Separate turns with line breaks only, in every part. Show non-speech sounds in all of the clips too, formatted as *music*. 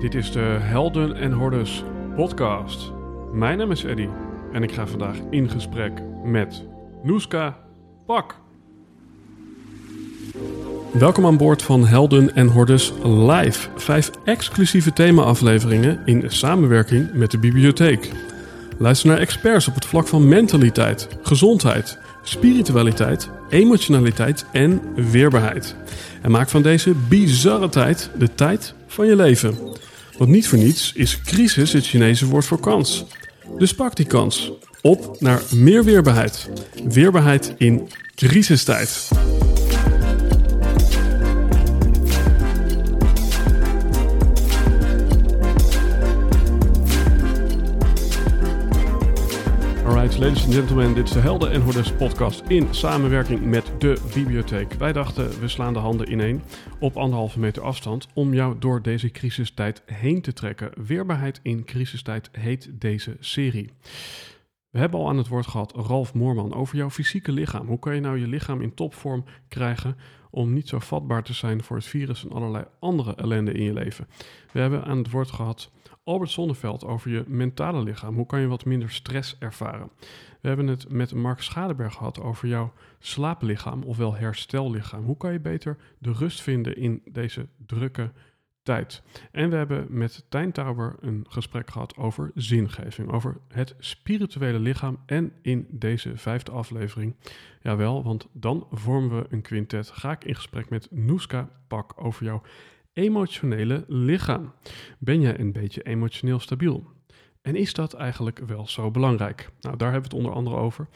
Dit is de Helden en Hordes podcast. Mijn naam is Eddy en ik ga vandaag in gesprek met Noeska Pak. Welkom aan boord van Helden en Hordes Live. Vijf exclusieve thema-afleveringen in samenwerking met de bibliotheek. Luister naar experts op het vlak van mentaliteit, gezondheid, spiritualiteit, emotionaliteit en weerbaarheid. En maak van deze bizarre tijd de tijd van je leven. Want niet voor niets is crisis het Chinese woord voor kans. Dus pak die kans. Op naar meer weerbaarheid. Weerbaarheid in crisistijd. Ladies and gentlemen, dit is de Helden en Hordes podcast in samenwerking met de bibliotheek. Wij dachten, we slaan de handen ineen op anderhalve meter afstand om jou door deze crisistijd heen te trekken. Weerbaarheid in crisistijd heet deze serie. We hebben al aan het woord gehad, Ralf Moorman, over jouw fysieke lichaam. Hoe kan je nou je lichaam in topvorm krijgen om niet zo vatbaar te zijn voor het virus en allerlei andere ellende in je leven? We hebben aan het woord gehad Albert Zonneveld over je mentale lichaam. Hoe kan je wat minder stress ervaren? We hebben het met Mark Schadeberg gehad over jouw slaaplichaam, ofwel herstellichaam. Hoe kan je beter de rust vinden in deze drukke tijd? En we hebben met Tijn Tauber een gesprek gehad over zingeving, over het spirituele lichaam. En in deze vijfde aflevering, jawel, want dan vormen we een quintet. Ga ik in gesprek met Noeska Pak over jouw emotionele lichaam. Ben jij een beetje emotioneel stabiel? En is dat eigenlijk wel zo belangrijk? Nou, daar hebben we het onder andere over.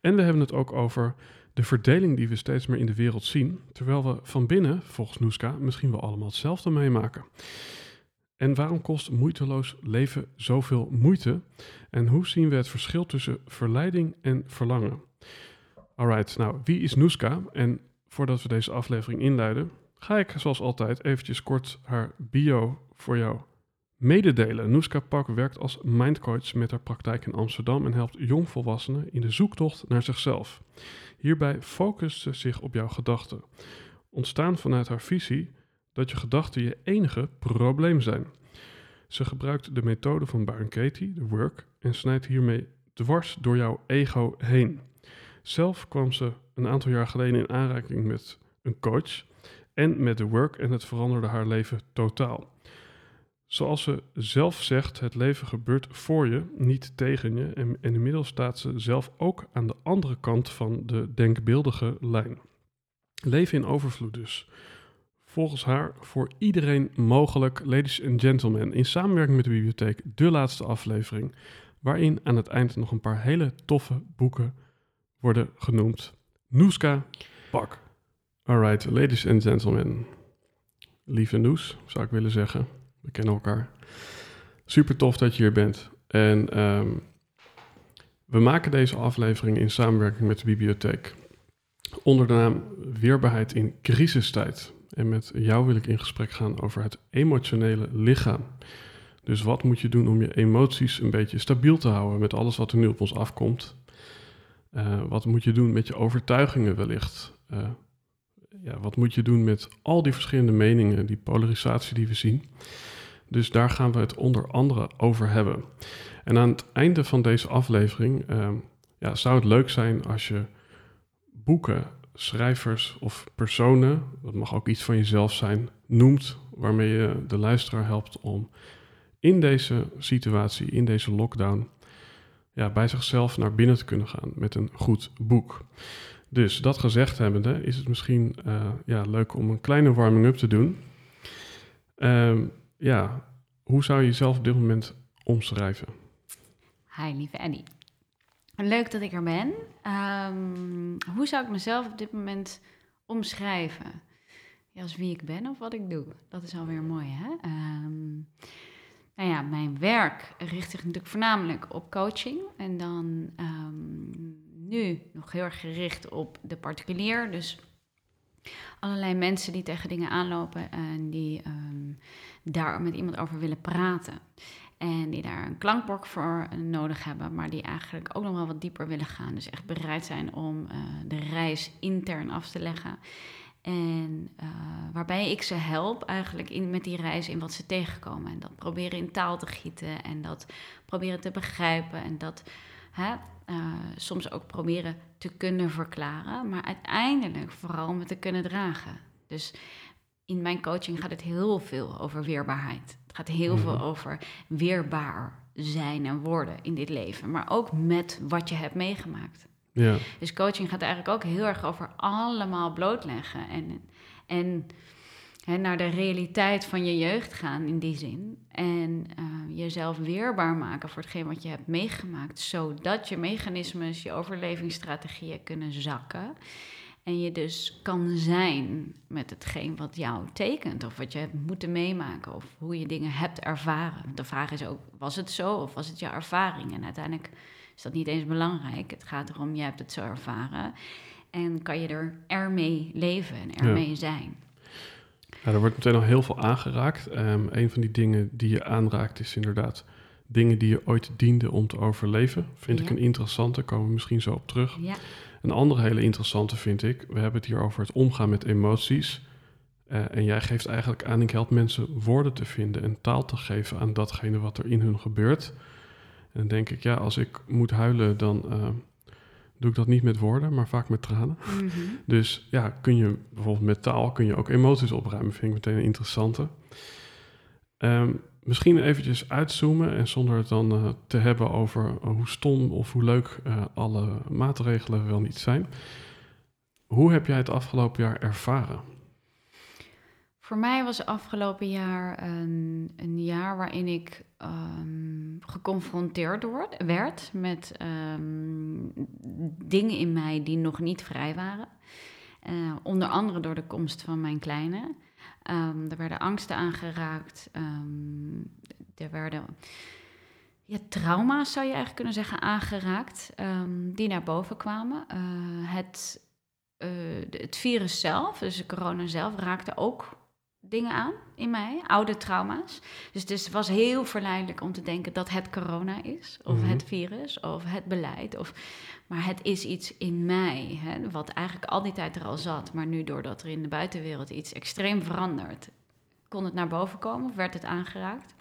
En we hebben het ook over de verdeling die we steeds meer in de wereld zien, terwijl we van binnen, volgens Noeska, misschien wel allemaal hetzelfde meemaken. En waarom kost moeiteloos leven zoveel moeite? En hoe zien we het verschil tussen verleiding en verlangen? Alright, nou, wie is Noeska? En voordat we deze aflevering inleiden, ga ik zoals altijd eventjes kort haar bio voor jou mededelen. Noeska Pak werkt als mindcoach met haar praktijk in Amsterdam en helpt jongvolwassenen in de zoektocht naar zichzelf. Hierbij focust ze zich op jouw gedachten. Ontstaan vanuit haar visie dat je gedachten je enige probleem zijn. Ze gebruikt de methode van Baron Katie, de work, en snijdt hiermee dwars door jouw ego heen. Zelf kwam ze een aantal jaar geleden in aanraking met een coach en met de work en het veranderde haar leven totaal. Zoals ze zelf zegt, het leven gebeurt voor je, niet tegen je. En, inmiddels staat ze zelf ook aan de andere kant van de denkbeeldige lijn. Leven in overvloed dus. Volgens haar voor iedereen mogelijk, ladies and gentlemen, in samenwerking met de bibliotheek, de laatste aflevering, waarin aan het eind nog een paar hele toffe boeken worden genoemd. Noeska Pak. Alright, ladies and gentlemen. Lieve Noes, zou ik willen zeggen. We kennen elkaar. Super tof dat je hier bent. En ehm, we maken deze aflevering in samenwerking met de bibliotheek. Onder de naam Weerbaarheid in crisistijd. En met jou wil ik in gesprek gaan over het emotionele lichaam. Dus wat moet je doen om je emoties een beetje stabiel te houden met alles wat er nu op ons afkomt? Uh, wat moet je doen met je overtuigingen wellicht? Uh, ja, wat moet je doen met al die verschillende meningen, die polarisatie die we zien? Dus daar gaan we het onder andere over hebben. En aan het einde van deze aflevering uh, ja, zou het leuk zijn als je boeken, schrijvers of personen, dat mag ook iets van jezelf zijn, noemt waarmee je de luisteraar helpt om in deze situatie, in deze lockdown, ja, bij zichzelf naar binnen te kunnen gaan met een goed boek. Dus dat gezegd hebbende, is het misschien uh, ja, leuk om een kleine warming-up te doen. Uh, ja, hoe zou je jezelf op dit moment omschrijven?
Hi, lieve Annie. Leuk dat ik er ben. Um, hoe zou ik mezelf op dit moment omschrijven? Ja, als wie ik ben of wat ik doe. Dat is alweer mooi, hè? Um, nou ja, mijn werk richt zich natuurlijk voornamelijk op coaching. En dan nu nog heel erg gericht op de particulier. Dus allerlei mensen die tegen dingen aanlopen en die um, daar met iemand over willen praten. En die daar een klankbord voor nodig hebben, maar die eigenlijk ook nog wel wat dieper willen gaan. Dus echt bereid zijn om uh, de reis intern af te leggen. En uh, waarbij ik ze help eigenlijk in, met die reis in wat ze tegenkomen. En dat proberen in taal te gieten en dat proberen te begrijpen en dat hè, uh, soms ook proberen te kunnen verklaren, maar uiteindelijk vooral met te kunnen dragen. Dus in mijn coaching gaat het heel veel over weerbaarheid. Het gaat heel veel
Mhm.
over weerbaar zijn en worden in dit leven, maar ook met wat je hebt meegemaakt.
Ja,
Dus coaching gaat eigenlijk ook heel erg over allemaal blootleggen en, en hè, naar de realiteit van je jeugd gaan in die zin. En eh, jezelf weerbaar maken voor hetgeen wat je hebt meegemaakt, zodat je mechanismes, je overlevingsstrategieën kunnen zakken. En je dus kan zijn met hetgeen wat jou tekent, of wat je hebt moeten meemaken, of hoe je dingen hebt ervaren. De vraag is ook: was het zo of was het jouw ervaring? En uiteindelijk is dat niet eens belangrijk. Het gaat erom, je hebt het zo ervaren. En kan je er ermee leven en ermee zijn.
Ja, er wordt meteen al heel veel aangeraakt. Ehm, een van die dingen die je aanraakt is inderdaad dingen die je ooit dienden om te overleven. Vind ik een interessante, komen we misschien zo op terug.
Ja,
Een andere hele interessante vind ik, we hebben het hier over het omgaan met emoties. Eh, en jij geeft eigenlijk aan, ik help mensen woorden te vinden en taal te geven aan datgene wat er in hun gebeurt. En dan denk ik, ja, als ik moet huilen, dan eh, doe ik dat niet met woorden, maar vaak met tranen.
Mhm. *laughs*
Dus ja, kun je bijvoorbeeld met taal kun je ook emoties opruimen, vind ik meteen een interessante. Ehm, misschien eventjes uitzoomen en zonder het dan eh, te hebben over eh, hoe stom of hoe leuk eh, alle maatregelen wel niet zijn. Hoe heb jij het afgelopen jaar ervaren?
Voor mij was afgelopen jaar een, een jaar waarin ik ehm, geconfronteerd werd met ehm, dingen in mij die nog niet vrij waren. Eh, onder andere door de komst van mijn kleine. Ehm, er werden angsten aangeraakt. er werden ja, trauma's, zou je eigenlijk kunnen zeggen, aangeraakt. die naar boven kwamen. Eh, het, eh, het virus zelf, dus de corona zelf, raakte ook dingen aan in mij, oude trauma's. Dus het was heel verleidelijk om te denken dat het corona is, of
Mhm.
het virus, of het beleid. Of, maar het is iets in mij, hè, wat eigenlijk al die tijd er al zat, maar nu doordat er in de buitenwereld iets extreem verandert, kon het naar boven komen of werd het aangeraakt.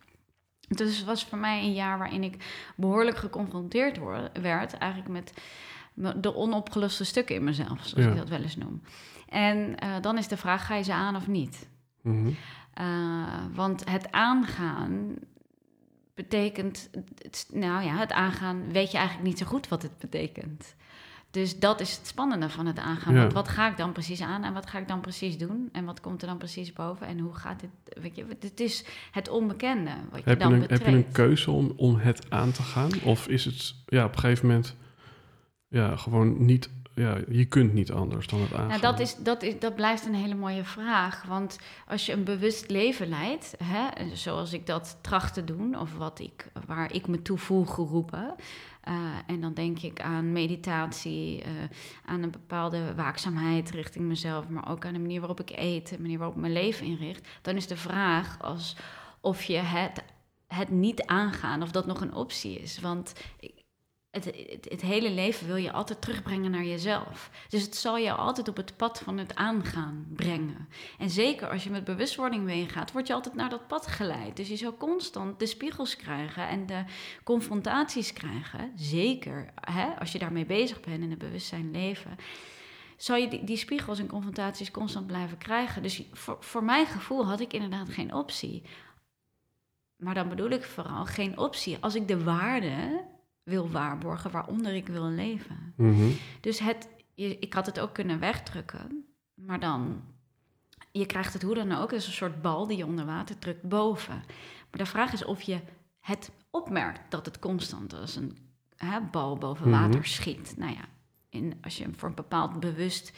Dus het was voor mij een jaar waarin ik behoorlijk geconfronteerd werd, eigenlijk met me- de onopgeloste stukken in mezelf, zoals
Ja.
ik dat wel eens noem. En eh, dan is de vraag, ga je ze aan of niet?
Mhm.
Uh, want het aangaan betekent, het, nou ja, het aangaan weet je eigenlijk niet zo goed wat het betekent. Dus dat is het spannende van het aangaan.
Ja.
Want wat ga ik dan precies aan en wat ga ik dan precies doen? En wat komt er dan precies boven? En hoe gaat dit? Weet je, het is het onbekende wat je
Heb je,
dan
een, heb je een keuze om, om het aan te gaan? Of is het ja, op een gegeven moment ja, gewoon niet, ja, je kunt niet anders dan het aangaan?
Nou, dat, is, dat, is, dat blijft een hele mooie vraag. Want als je een bewust leven leidt, hè, zoals ik dat tracht te doen, of wat ik, waar ik me toe voel geroepen. Uh, en dan denk ik aan meditatie, uh, aan een bepaalde waakzaamheid richting mezelf, maar ook aan de manier waarop ik eet, de manier waarop ik mijn leven inricht. Dan is de vraag als of je het, het niet aangaan, of dat nog een optie is. Want het, hele leven wil je altijd terugbrengen naar jezelf. Dus het zal je altijd op het pad van het aangaan brengen. En zeker als je met bewustwording meegaat, word je altijd naar dat pad geleid. Dus je zal constant de spiegels krijgen en de confrontaties krijgen. Zeker hè, als je daarmee bezig bent in het bewustzijn leven. Zal je die, die spiegels en confrontaties constant blijven krijgen. Dus voor mijn gevoel had ik inderdaad geen optie. Maar dan bedoel ik vooral geen optie. Als ik de waarde wil waarborgen waaronder ik wil leven.
Mm -hmm.
Dus het, je, ik had het ook kunnen wegdrukken, maar dan, je krijgt het hoe dan ook, als een soort bal die je onder water drukt boven. Maar de vraag is of je het opmerkt dat het constant als een hè, bal boven
Mhm.
water schiet. Nou ja, in, als je voor een bepaald bewust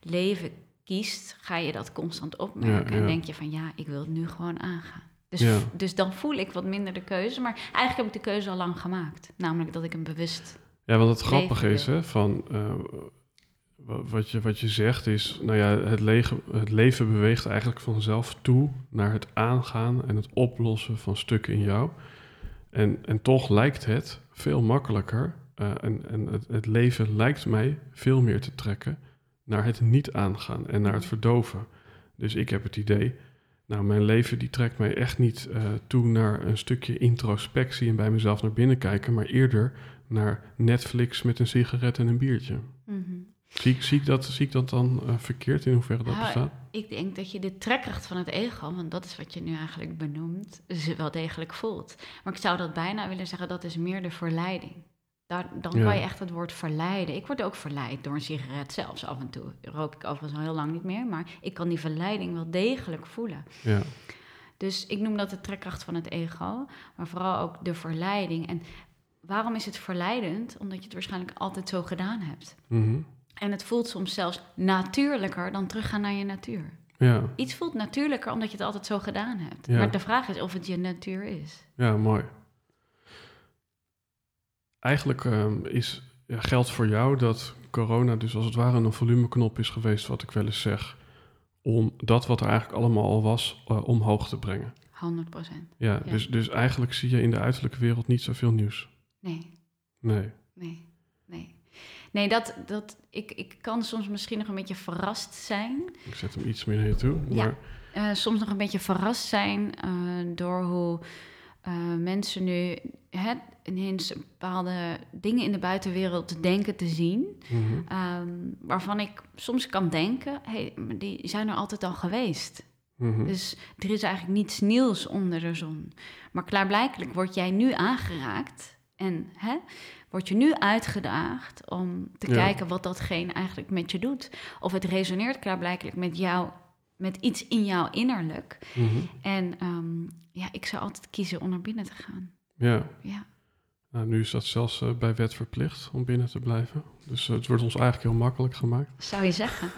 leven kiest, ga je dat constant opmerken.
Ja, ja.
En denk je van ja, ik wil het nu gewoon aangaan. Dus,
Ja.
dus dan voel ik wat minder de keuze. Maar eigenlijk heb ik de keuze al lang gemaakt. Namelijk dat ik hem bewust.
Ja, want het grappige is, hè, van eh, wa- wat, je, wat je zegt is, nou ja, het, lege, het leven beweegt eigenlijk vanzelf toe naar het aangaan en het oplossen van stukken in jou. En, en toch lijkt het veel makkelijker, eh, en, en het, het leven lijkt mij veel meer te trekken naar het niet aangaan en naar het verdoven. Dus ik heb het idee, nou, mijn leven die trekt mij echt niet uh, toe naar een stukje introspectie en bij mezelf naar binnen kijken, maar eerder naar Netflix met een sigaret en een biertje.
Mhm.
Zie, ik- zie, ik dat, zie ik dat dan eh, verkeerd in hoeverre dat
Ja,
bestaat?
Ik denk dat je de trekkracht van het ego, want dat is wat je nu eigenlijk benoemt, ze wel degelijk voelt. Maar ik zou dat bijna willen zeggen, dat is meer de verleiding. Daar, dan
Ja.
kan je echt het woord verleiden. Ik word ook verleid door een sigaret zelfs af en toe. Rook ik overigens al heel lang niet meer, maar ik kan die verleiding wel degelijk voelen.
Ja,
Dus ik noem dat de trekkracht van het ego, maar vooral ook de verleiding. En waarom is het verleidend? Omdat je het waarschijnlijk altijd zo gedaan hebt.
Mhm.
En het voelt soms zelfs natuurlijker dan teruggaan naar je natuur.
ja,
Iets voelt natuurlijker omdat je het altijd zo gedaan hebt.
Ja.
Maar de vraag is of het je natuur is.
ja, mooi. Eigenlijk ehm, is, ja, geldt voor jou dat corona dus als het ware een volumeknop is geweest, wat ik wel eens zeg, om dat wat er eigenlijk allemaal al was, eh, omhoog te brengen.
100 procent.
Ja,
Ja.
Dus, dus eigenlijk zie je in de uiterlijke wereld niet zoveel nieuws.
Nee,
Nee.
nee, nee. Nee, dat, dat, ik, ik kan soms misschien nog een beetje verrast zijn.
Ik zet hem iets meer naar je toe.
Ja.
Maar
Eh, soms nog een beetje verrast zijn eh, door hoe eh, mensen nu hè, ineens bepaalde dingen in de buitenwereld denken te zien.
mhm,
ehm, waarvan ik soms kan denken, hey, maar die zijn er altijd al geweest.
mhm.
Dus er is eigenlijk niets nieuws onder de zon. Maar klaarblijkelijk word jij nu aangeraakt en hè, word je nu uitgedaagd om te
Ja.
kijken wat datgene eigenlijk met je doet. Of het resoneert klaarblijkelijk met jou, met iets in jouw innerlijk.
mhm.
En ehm, ja, ik zou altijd kiezen om naar binnen te gaan.
Ja.
Ja,
Nou, nu is dat zelfs eh, bij wet verplicht om binnen te blijven. Dus eh, het wordt ons eigenlijk heel makkelijk gemaakt. *laughs*
zou je zeggen.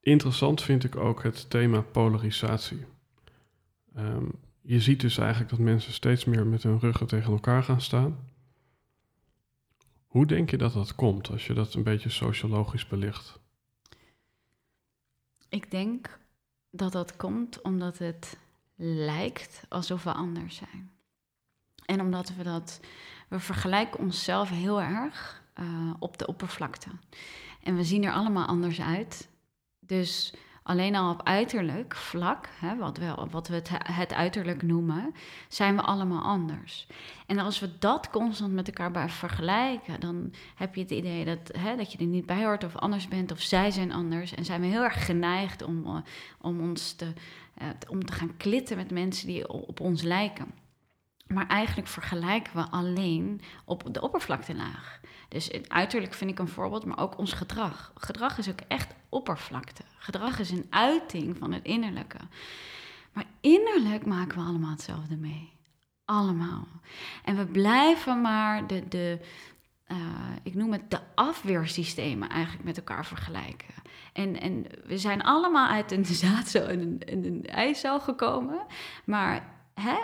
Interessant vind ik ook het thema polarisatie. Ehm, je ziet dus eigenlijk dat mensen steeds meer met hun ruggen tegen elkaar gaan staan. Hoe denk je dat dat komt als je dat een beetje sociologisch belicht?
Ik denk dat dat komt omdat het lijkt alsof we anders zijn. En omdat we dat, we vergelijken onszelf heel erg eh, op de oppervlakte. En we zien er allemaal anders uit. Dus alleen al op uiterlijk vlak, hè, wat, we, wat we het, het uiterlijk noemen, zijn we allemaal anders. En als we dat constant met elkaar bij vergelijken, dan heb je het idee dat, hè, dat je er niet bij hoort of anders bent of zij zijn anders. En zijn we heel erg geneigd om, eh, om ons te, eh, om te gaan klitten met mensen die op ons lijken. Maar eigenlijk vergelijken we alleen op de oppervlaktelaag. Dus het uiterlijk vind ik een voorbeeld, maar ook ons gedrag. Gedrag is ook echt oppervlakte. Gedrag is een uiting van het innerlijke. Maar innerlijk maken we allemaal hetzelfde mee. Allemaal. En we blijven maar de, de eh, ik noem het de afweersystemen eigenlijk met elkaar vergelijken. En, en we zijn allemaal uit een *laughs* zaadcel en een, en een eicel gekomen. Maar hè,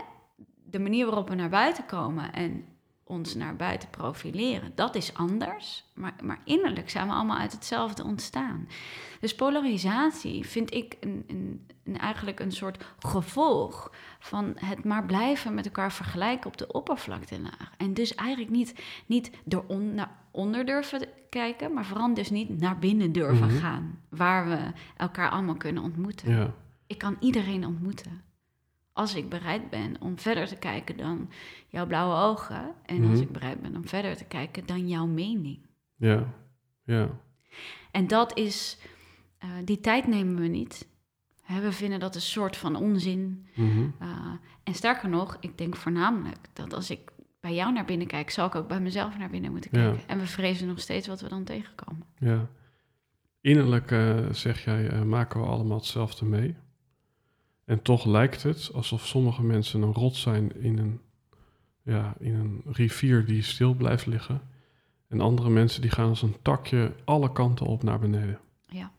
de manier waarop we naar buiten komen en ons naar buiten profileren, dat is anders. Maar, maar innerlijk zijn we allemaal uit hetzelfde ontstaan. Dus polarisatie vind ik een, een, een eigenlijk een soort gevolg van het maar blijven met elkaar vergelijken op de oppervlaktelaag. En dus eigenlijk niet, niet eronder naar onder durven kijken, maar vooral dus niet naar binnen durven
Mhm.
gaan, waar we elkaar allemaal kunnen ontmoeten.
Ja,
Ik kan iedereen ontmoeten. Als ik bereid ben om verder te kijken dan jouw blauwe ogen. En als
Mhm.
ik bereid ben om verder te kijken dan jouw mening.
ja, ja.
En dat is, eh, die tijd nemen we niet. We vinden dat een soort van onzin.
mhm,
Uh, en sterker nog, ik denk voornamelijk dat als ik bij jou naar binnen kijk, zal ik ook bij mezelf naar binnen moeten
Ja.
kijken. En we vrezen nog steeds wat we dan tegenkomen.
ja. Innerlijk, eh, zeg jij, eh, maken we allemaal hetzelfde mee. En toch lijkt het alsof sommige mensen een rot zijn in een, ja, in een rivier die stil blijft liggen. En andere mensen die gaan als een takje alle kanten op naar beneden.
Ja.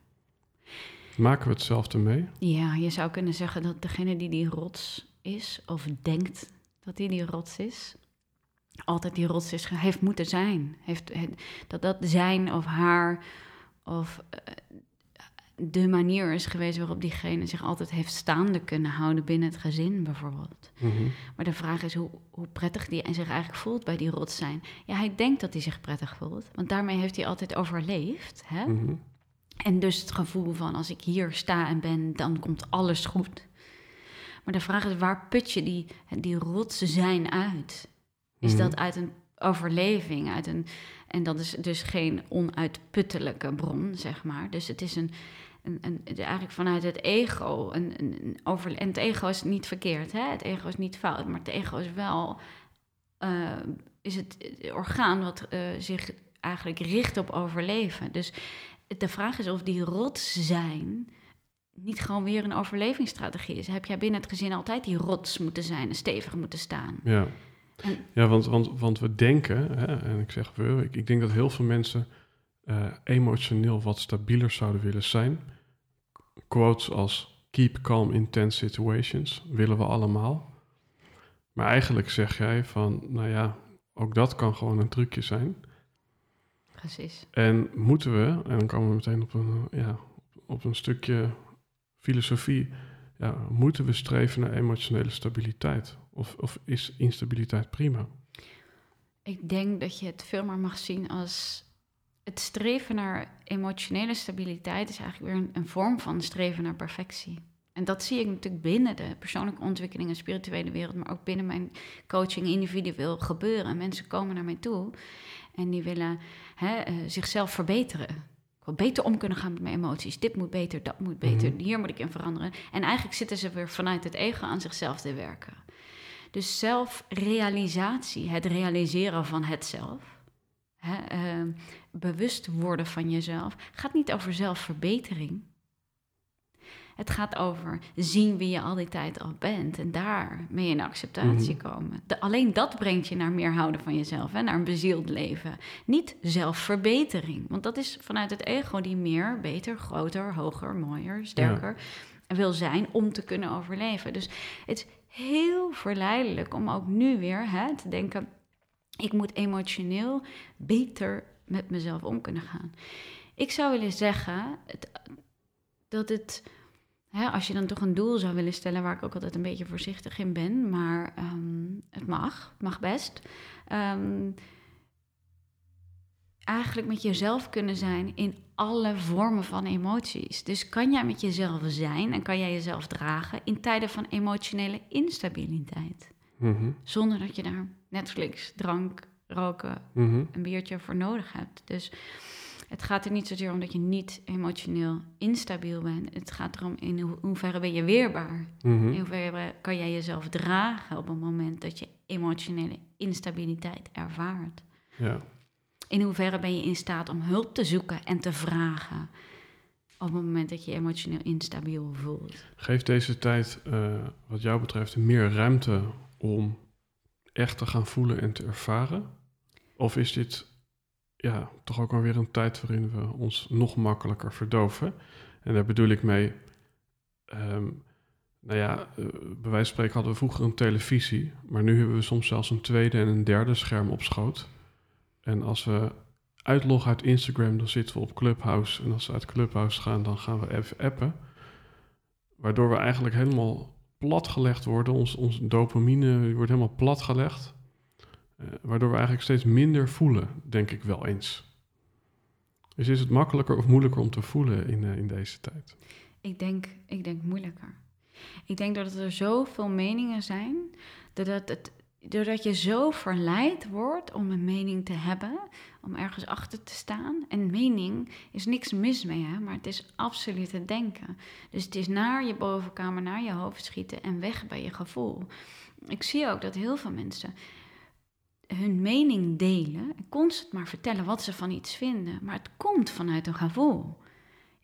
Maken we hetzelfde mee?
Ja, je zou kunnen zeggen dat degene die die rots is, of denkt dat hij die rots is, altijd die rots is, heeft moeten zijn. Heeft, he- dat dat zijn of haar, of eh, de manier is geweest waarop diegene zich altijd heeft staande kunnen houden binnen het gezin, bijvoorbeeld.
Mhm.
Maar de vraag is hoe, hoe prettig die zich eigenlijk voelt bij die rot zijn. Ja, hij denkt dat hij zich prettig voelt, want daarmee heeft hij altijd overleefd. Hè?
Mhm.
En dus het gevoel van als ik hier sta en ben, dan komt alles goed. Maar de vraag is, waar put je die, die rotse zijn uit? Is
Mhm.
dat uit een overleving, uit een, en dat is dus geen onuitputtelijke bron, zeg maar. Dus het is een, een, een eigenlijk vanuit het ego, een, een, over, en het ego is niet verkeerd, hè? het ego is niet fout, maar het ego is wel, eh, is het orgaan wat eh, zich eigenlijk richt op overleven. Dus de vraag is of die rots zijn niet gewoon weer een overlevingsstrategie is. Heb jij binnen het gezin altijd die rots moeten zijn en stevig moeten staan?
Ja,
En-
ja want, want, want we denken, hè, en ik zeg we, ik, ik denk dat heel veel mensen eh, emotioneel wat stabieler zouden willen zijn. Quotes als keep calm in tense situations willen we allemaal. Maar eigenlijk zeg jij van, nou ja, ook dat kan gewoon een trucje zijn.
Precies.
En moeten we, en dan komen we meteen op een, ja, op een stukje filosofie, ja, moeten we streven naar emotionele stabiliteit? Of, of is instabiliteit prima?
Ik denk dat je het veel meer mag zien als het streven naar emotionele stabiliteit is eigenlijk weer een, een vorm van streven naar perfectie. En dat zie ik natuurlijk binnen de persoonlijke ontwikkeling en spirituele wereld, maar ook binnen mijn coaching individueel gebeuren. Mensen komen naar mij toe en die willen hè, eh, zichzelf verbeteren. Ik wil beter om kunnen gaan met mijn emoties. Dit moet beter, dat moet beter,
Mhm.
hier moet ik in veranderen. En eigenlijk zitten ze weer vanuit het ego aan zichzelf te werken. Dus zelfrealisatie, het realiseren van het zelf, hè, eh, bewust worden van jezelf, gaat niet over zelfverbetering. Het gaat over zien wie je al die tijd al bent en daar mee in acceptatie komen. De- alleen dat brengt je naar meer houden van jezelf en naar een bezield leven. Niet zelfverbetering, want dat is vanuit het ego die meer, beter, groter, hoger, mooier, sterker wil zijn om te kunnen overleven. Dus het is heel verleidelijk om ook nu weer hè, te denken: ik moet emotioneel beter met mezelf om kunnen gaan. Ik zou willen zeggen het- dat het, hè, als je dan toch een doel zou willen stellen, waar ik ook altijd een beetje voorzichtig in ben, maar ehm, het mag, het mag best. Ehm, eigenlijk met jezelf kunnen zijn in alle vormen van emoties. Dus kan jij met jezelf zijn en kan jij jezelf dragen in tijden van emotionele instabiliteit.
Mhm,
Zonder dat je daar Netflix, drank, roken,
mhm.
een biertje voor nodig hebt. Dus het gaat er niet zozeer om dat je niet emotioneel instabiel bent. Het gaat erom in ho- hoeverre ben je weerbaar.
Mhm.
In hoeverre kan jij jezelf dragen op het moment dat je emotionele instabiliteit ervaart.
Ja.
In hoeverre ben je in staat om hulp te zoeken en te vragen op het moment dat je emotioneel instabiel voelt?
Geeft deze tijd, eh, wat jou betreft, meer ruimte om echt te gaan voelen en te ervaren? Of is dit ja, toch ook alweer een tijd waarin we ons nog makkelijker verdoven? En daar bedoel ik mee, ehm, nou ja, eh, bij wijze van spreken hadden we vroeger een televisie, maar nu hebben we soms zelfs een tweede en een derde scherm op schoot. En als we uitloggen uit Instagram, dan zitten we op Clubhouse. En als we uit Clubhouse gaan, dan gaan we even appen. Waardoor we eigenlijk helemaal platgelegd worden. Ons, ons dopamine wordt helemaal platgelegd. Eh, waardoor we eigenlijk steeds minder voelen, denk ik wel eens. Dus is het makkelijker of moeilijker om te voelen in, eh, in deze tijd?
Ik denk, ik denk moeilijker. Ik denk dat er zoveel meningen zijn, doordat, het, doordat je zo verleid wordt om een mening te hebben, om ergens achter te staan. En mening is niks mis mee, hè, maar het is absoluut het denken. Dus het is naar je bovenkamer, naar je hoofd schieten en weg bij je gevoel. Ik zie ook dat heel veel mensen hun mening delen en constant maar vertellen wat ze van iets vinden, maar het komt vanuit een gevoel.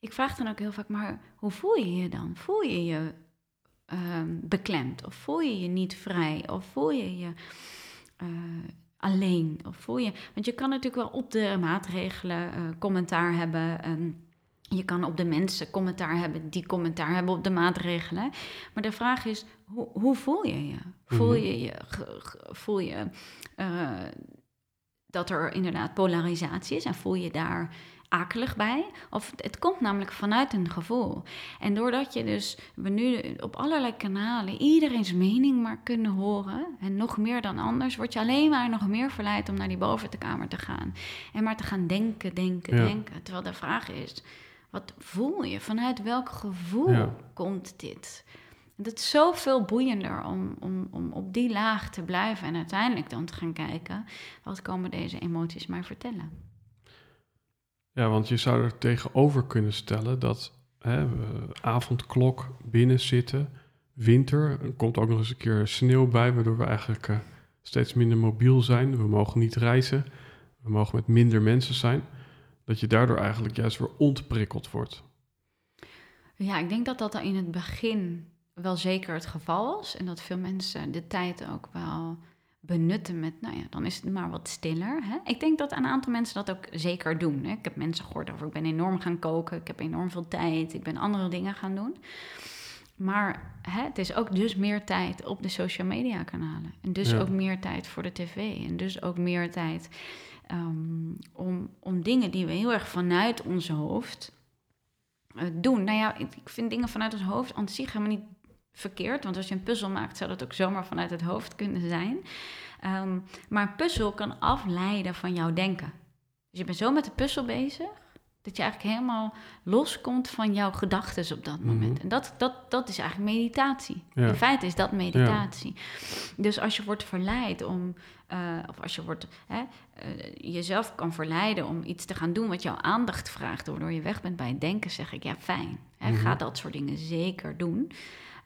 Ik vraag dan ook heel vaak, maar hoe voel je je dan? Voel je je ehm, beklemd? Of voel je je niet vrij? Of voel je je eh, alleen? Of voel je... Want je kan natuurlijk wel op de maatregelen eh, commentaar hebben. en je kan op de mensen commentaar hebben die commentaar hebben op de maatregelen. Maar de vraag is, hoe, hoe voel je je? Voel
Mhm.
je je... voel je eh, dat er inderdaad polarisatie is en voel je daar akelig bij. Of het komt namelijk vanuit een gevoel. En doordat je dus we nu op allerlei kanalen iedereen's mening maar kunnen horen. En nog meer dan anders, word je alleen maar nog meer verleid om naar die bovenkamer te gaan. En maar te gaan denken, denken,
Ja.
denken. Terwijl de vraag is: wat voel je? Vanuit welk gevoel
Ja.
komt dit? Dat is zoveel boeiender om, om, om op die laag te blijven en uiteindelijk dan te gaan kijken, wat komen deze emoties mij vertellen?
Ja, want je zou er tegenover kunnen stellen dat hè, we avondklok binnen zitten, winter, er komt ook nog eens een keer sneeuw bij, waardoor we eigenlijk eh, steeds minder mobiel zijn. We mogen niet reizen, we mogen met minder mensen zijn. Dat je daardoor eigenlijk juist weer ontprikkeld wordt.
Ja, ik denk dat dat in het begin wel zeker het geval was. En dat veel mensen de tijd ook wel benutten met, nou ja, dan is het maar wat stiller. Hè? Ik denk dat een aantal mensen dat ook zeker doen. Hè? Ik heb mensen gehoord over, ik ben enorm gaan koken, ik heb enorm veel tijd, ik ben andere dingen gaan doen. Maar hè, het is ook dus meer tijd op de social media kanalen. En dus
Ja.
ook meer tijd voor de tv. En dus ook meer tijd ehm, om, om dingen die we heel erg vanuit ons hoofd eh, doen. Nou ja, ik, ik vind dingen vanuit het hoofd aan zich helemaal niet verkeerd. Want als je een puzzel maakt, zou dat ook zomaar vanuit het hoofd kunnen zijn. Ehm, maar een puzzel kan afleiden van jouw denken. Dus je bent zo met de puzzel bezig. Dat je eigenlijk helemaal loskomt van jouw gedachten op dat moment.
Mhm.
En dat, dat, dat is eigenlijk meditatie.
Ja.
In feite is dat meditatie. Dus als je wordt verleid om, eh, of als je wordt, hè, eh, jezelf kan verleiden om iets te gaan doen wat jouw aandacht vraagt, waardoor je weg bent bij het denken, zeg ik ja, fijn. Hè,
Mhm.
Ga dat soort dingen zeker doen.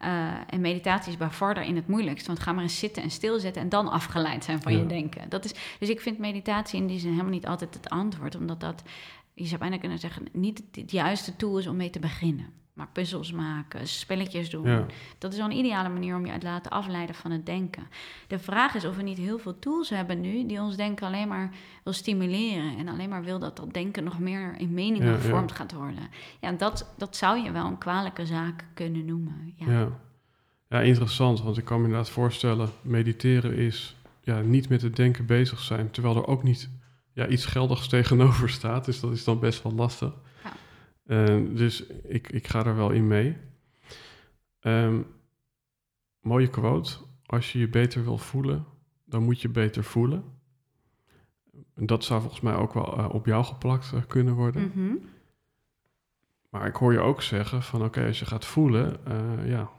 Eh, en meditatie is bij far daarin het moeilijkst. Want ga maar eens zitten en stilzitten en dan afgeleid zijn van
Ja.
je denken. Dat is, dus ik vind meditatie in die zin helemaal niet altijd het antwoord. Omdat dat, je zou bijna kunnen zeggen, niet het juiste tool is om mee te beginnen. Maar puzzels maken, spelletjes doen.
Ja,
Dat is wel een ideale manier om je te laten afleiden van het denken. De vraag is of we niet heel veel tools hebben nu die ons denken alleen maar wil stimuleren. En alleen maar wil dat dat denken nog meer in meningen
Ja, ja.
gevormd gaat worden. Ja, dat, dat zou je wel een kwalijke zaak kunnen noemen. Ja.
ja. ja, interessant. Want ik kan me inderdaad voorstellen, mediteren is ja, niet met het denken bezig zijn. Terwijl er ook niet ja, iets geldigs *laughs* tegenover staat. Dus dat is dan best wel lastig.
Ja.
Eh, dus ik, ik ga er wel in mee. Ehm, mooie quote. Als je je beter wil voelen, dan moet je beter voelen. En dat zou volgens mij ook wel eh, op jou geplakt eh, kunnen worden.
Mhm.
Maar ik hoor je ook zeggen van oké, als je gaat voelen, eh, ja,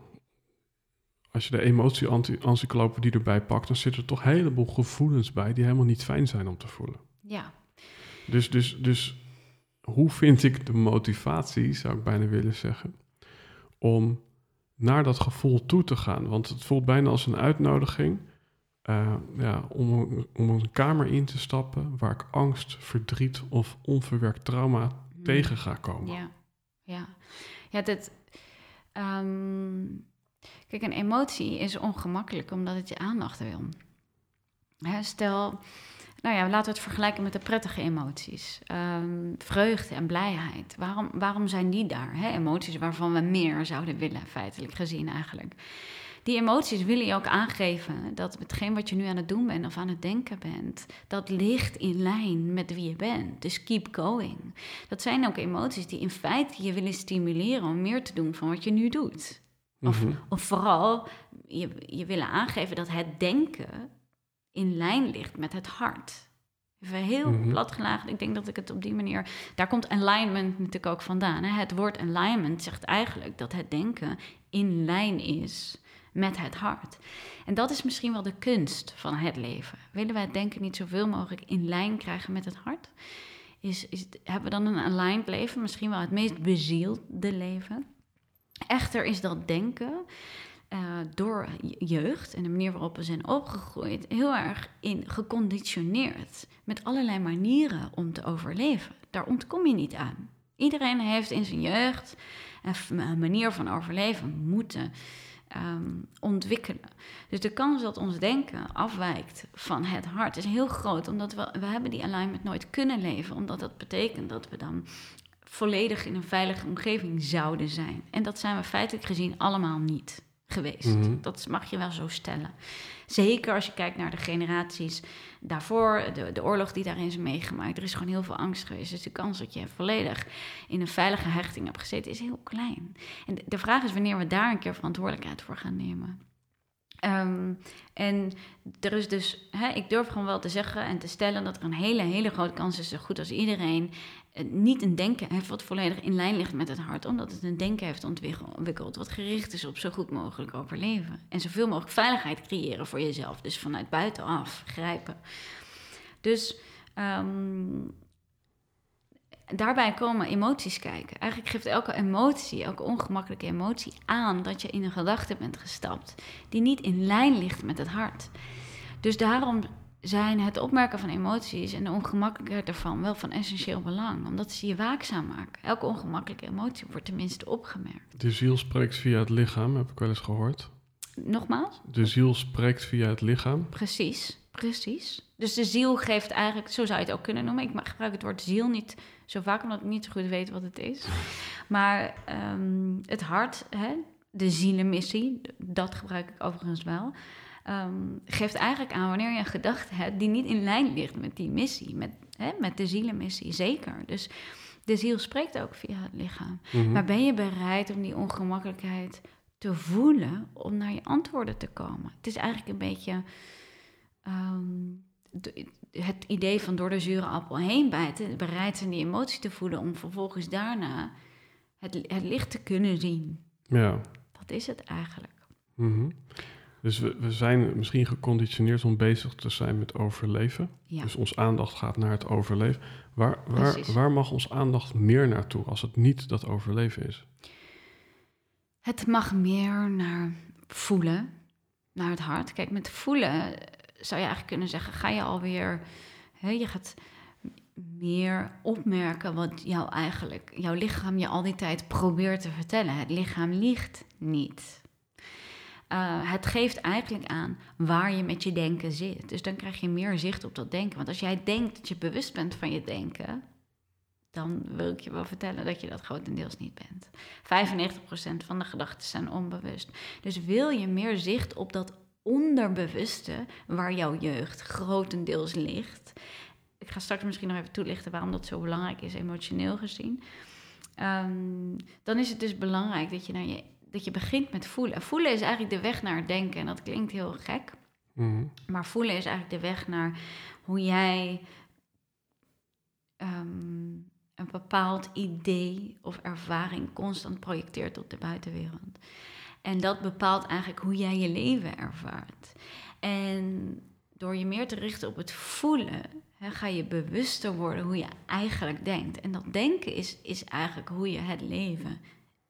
als je de emotie-encyclopedie erbij pakt, dan zitten er toch een heleboel gevoelens bij die helemaal niet fijn zijn om te voelen.
ja.
Dus, dus, dus hoe vind ik de motivatie, zou ik bijna willen zeggen, om naar dat gevoel toe te gaan? Want het voelt bijna als een uitnodiging eh, ja, om, om een kamer in te stappen waar ik angst, verdriet of onverwerkt trauma
Mhm.
tegen ga komen.
Ja, ja. ja dat, ehm, kijk, een emotie is ongemakkelijk omdat het je aandacht wil. Hè, stel, nou ja, laten we het vergelijken met de prettige emoties. Ehm, vreugde en blijheid. Waarom, waarom zijn die daar? Hè? Emoties waarvan we meer zouden willen, feitelijk gezien eigenlijk. Die emoties willen je ook aangeven dat hetgeen wat je nu aan het doen bent of aan het denken bent, dat ligt in lijn met wie je bent. Dus keep going. Dat zijn ook emoties die in feite je willen stimuleren om meer te doen van wat je nu doet. Of,
Mhm.
of vooral je, je willen aangeven dat het denken in lijn ligt met het hart. Even heel gelaagd. Ik denk dat ik het op die manier. Daar komt alignment natuurlijk ook vandaan. Hè? Het woord alignment zegt eigenlijk dat het denken in lijn is met het hart. En dat is misschien wel de kunst van het leven. Willen wij het denken niet zoveel mogelijk in lijn krijgen met het hart? Is, is, hebben we dan een aligned leven? Misschien wel het meest bezielde leven. Echter is dat denken eh, door jeugd en de manier waarop we zijn opgegroeid heel erg in geconditioneerd met allerlei manieren om te overleven. Daar ontkom je niet aan. Iedereen heeft in zijn jeugd een manier van overleven moeten ehm, ontwikkelen. Dus de kans dat ons denken afwijkt van het hart is heel groot, omdat we, we hebben die alignment nooit kunnen leven, omdat dat betekent dat we dan volledig in een veilige omgeving zouden zijn. En dat zijn we feitelijk gezien allemaal niet. Geweest.
Mhm.
Dat mag je wel zo stellen. Zeker als je kijkt naar de generaties daarvoor, de, de oorlog die daarin is meegemaakt. Er is gewoon heel veel angst geweest. Dus de kans dat je volledig in een veilige hechting hebt gezeten is heel klein. En de, de vraag is wanneer we daar een keer verantwoordelijkheid voor gaan nemen. Ehm, en er is dus, hè, ik durf gewoon wel te zeggen en te stellen dat er een hele, hele grote kans is, zo goed als iedereen, eh, niet een denken heeft wat volledig in lijn ligt met het hart, omdat het een denken heeft ontwikkeld wat gericht is op zo goed mogelijk overleven. En zoveel mogelijk veiligheid creëren voor jezelf, dus vanuit buitenaf grijpen. Dus ehm, daarbij komen emoties kijken. Eigenlijk geeft elke emotie, elke ongemakkelijke emotie aan dat je in een gedachte bent gestapt die niet in lijn ligt met het hart. Dus daarom zijn het opmerken van emoties en de ongemakkelijkheid ervan wel van essentieel belang, omdat ze je waakzaam maken. Elke ongemakkelijke emotie wordt tenminste opgemerkt.
De ziel spreekt via het lichaam, heb ik wel eens gehoord.
Nogmaals?
De ziel spreekt via het lichaam.
Precies, precies. Dus de ziel geeft eigenlijk, zo zou je het ook kunnen noemen. Ik gebruik het woord ziel niet zo vaak, omdat ik niet zo goed weet wat het is. *laughs* Maar um, het hart, hè, de zielenmissie, dat gebruik ik overigens wel. Um, geeft eigenlijk aan wanneer je een gedachte hebt die niet in lijn ligt met die missie, met, hè, met de zielenmissie, zeker. Dus de ziel spreekt ook via het lichaam.
Mm -hmm.
Maar ben je bereid om die ongemakkelijkheid te voelen om naar je antwoorden te komen? Het is eigenlijk een beetje um, de, het idee van door de zure appel heen bijten, bereid zijn die emotie te voelen om vervolgens daarna het, het licht te kunnen zien.
Ja.
Dat is het eigenlijk.
Mm -hmm. Dus we, we zijn misschien geconditioneerd om bezig te zijn met overleven.
Ja.
Dus onze aandacht gaat naar het overleven. Waar, waar, waar mag onze aandacht meer naartoe als het niet dat overleven is?
Het mag meer naar voelen, naar het hart. Kijk, met voelen zou je eigenlijk kunnen zeggen, ga je alweer, hè, je gaat meer opmerken wat jou eigenlijk, jouw lichaam je al die tijd probeert te vertellen. Het lichaam liegt niet. Uh, het geeft eigenlijk aan waar je met je denken zit. Dus dan krijg je meer zicht op dat denken. Want als jij denkt dat je bewust bent van je denken, dan wil ik je wel vertellen dat je dat grotendeels niet bent. 95% van de gedachten zijn onbewust. Dus wil je meer zicht op dat onderbewuste, waar jouw jeugd grotendeels ligt. Ik ga straks misschien nog even toelichten waarom dat zo belangrijk is, emotioneel gezien. Um, dan is het dus belangrijk dat je, naar je, dat je begint met voelen. Voelen is eigenlijk de weg naar het denken. En dat klinkt heel gek.
Mm -hmm.
Maar voelen is eigenlijk de weg naar hoe jij um, een bepaald idee of ervaring constant projecteert op de buitenwereld. En dat bepaalt eigenlijk hoe jij je leven ervaart. En door je meer te richten op het voelen, hè, ga je bewuster worden hoe je eigenlijk denkt. En dat denken is, is eigenlijk hoe je het leven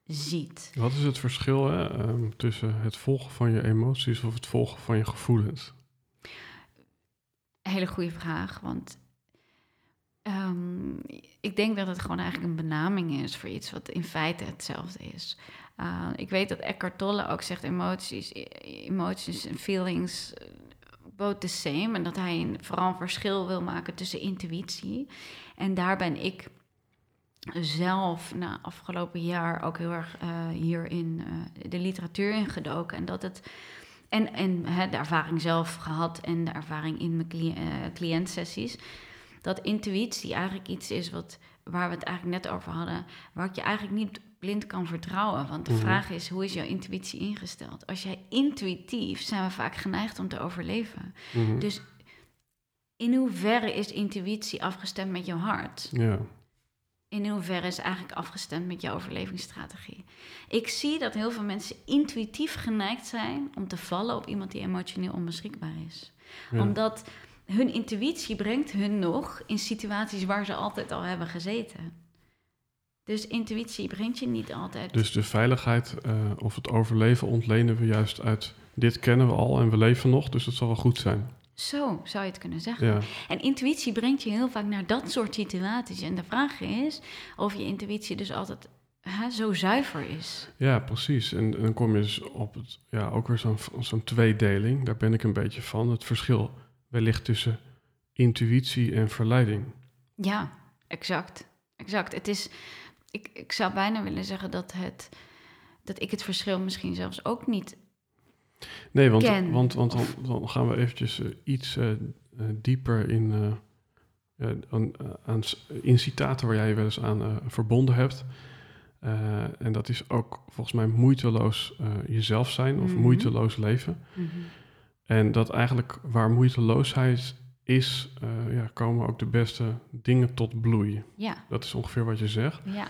ziet.
Wat is het verschil hè, um, tussen het volgen van je emoties of het volgen van je gevoelens?
Hele goede vraag, want um, ik denk dat het gewoon eigenlijk een benaming is voor iets wat in feite hetzelfde is. Uh, ik weet dat Eckhart Tolle ook zegt emoties, emoties en feelings both the same. En dat hij een, vooral een verschil wil maken tussen intuïtie. En daar ben ik zelf na afgelopen jaar ook heel erg uh, hier in de literatuur ingedoken. En dat het. En, en hè, de ervaring zelf gehad en de ervaring in mijn cli cliëntsessies. Dat intuïtie eigenlijk iets is wat, waar we het eigenlijk net over hadden. Waar ik je eigenlijk niet blind kan vertrouwen. Want de
Mhm.
vraag is, hoe is jouw intuïtie ingesteld? Als jij intuïtief, zijn we vaak geneigd om te overleven.
Mhm.
Dus in hoeverre is intuïtie afgestemd met jouw hart?
Ja,
In hoeverre is het eigenlijk afgestemd met jouw overlevingsstrategie? Ik zie dat heel veel mensen intuïtief geneigd zijn om te vallen op iemand die emotioneel onbeschikbaar is.
ja.
Omdat hun intuïtie brengt hun nog in situaties waar ze altijd al hebben gezeten. Dus intuïtie brengt je niet altijd.
Dus de veiligheid eh, of het overleven ontlenen we juist uit... dit kennen we al en we leven nog, dus het zal wel goed zijn.
Zo zou je het kunnen zeggen.
Ja,
En intuïtie brengt je heel vaak naar dat soort situaties. En de vraag is of je intuïtie dus altijd hè, zo zuiver is.
ja precies. En, en dan kom je dus op het, ja, ook weer zo'n zo'n tweedeling. Daar ben ik een beetje van. Het verschil wellicht tussen intuïtie en verleiding.
Ja, exact. Exact. Het is, ik, ik zou bijna willen zeggen dat, het, dat ik het verschil misschien zelfs ook niet
Nee, want,
ken.
want, want dan, gaan we eventjes eh, iets eh, eh, dieper in, aan, aan, s- in citaten waar jij je wel eens aan verbonden hebt. En dat is ook volgens mij moeiteloos jezelf zijn of
Mhm.
moeiteloos leven.
Mhm.
En dat eigenlijk waar moeiteloosheid is, eh, ja, komen ook de beste dingen tot bloei.
Ja,
Dat is ongeveer wat je zegt.
ja,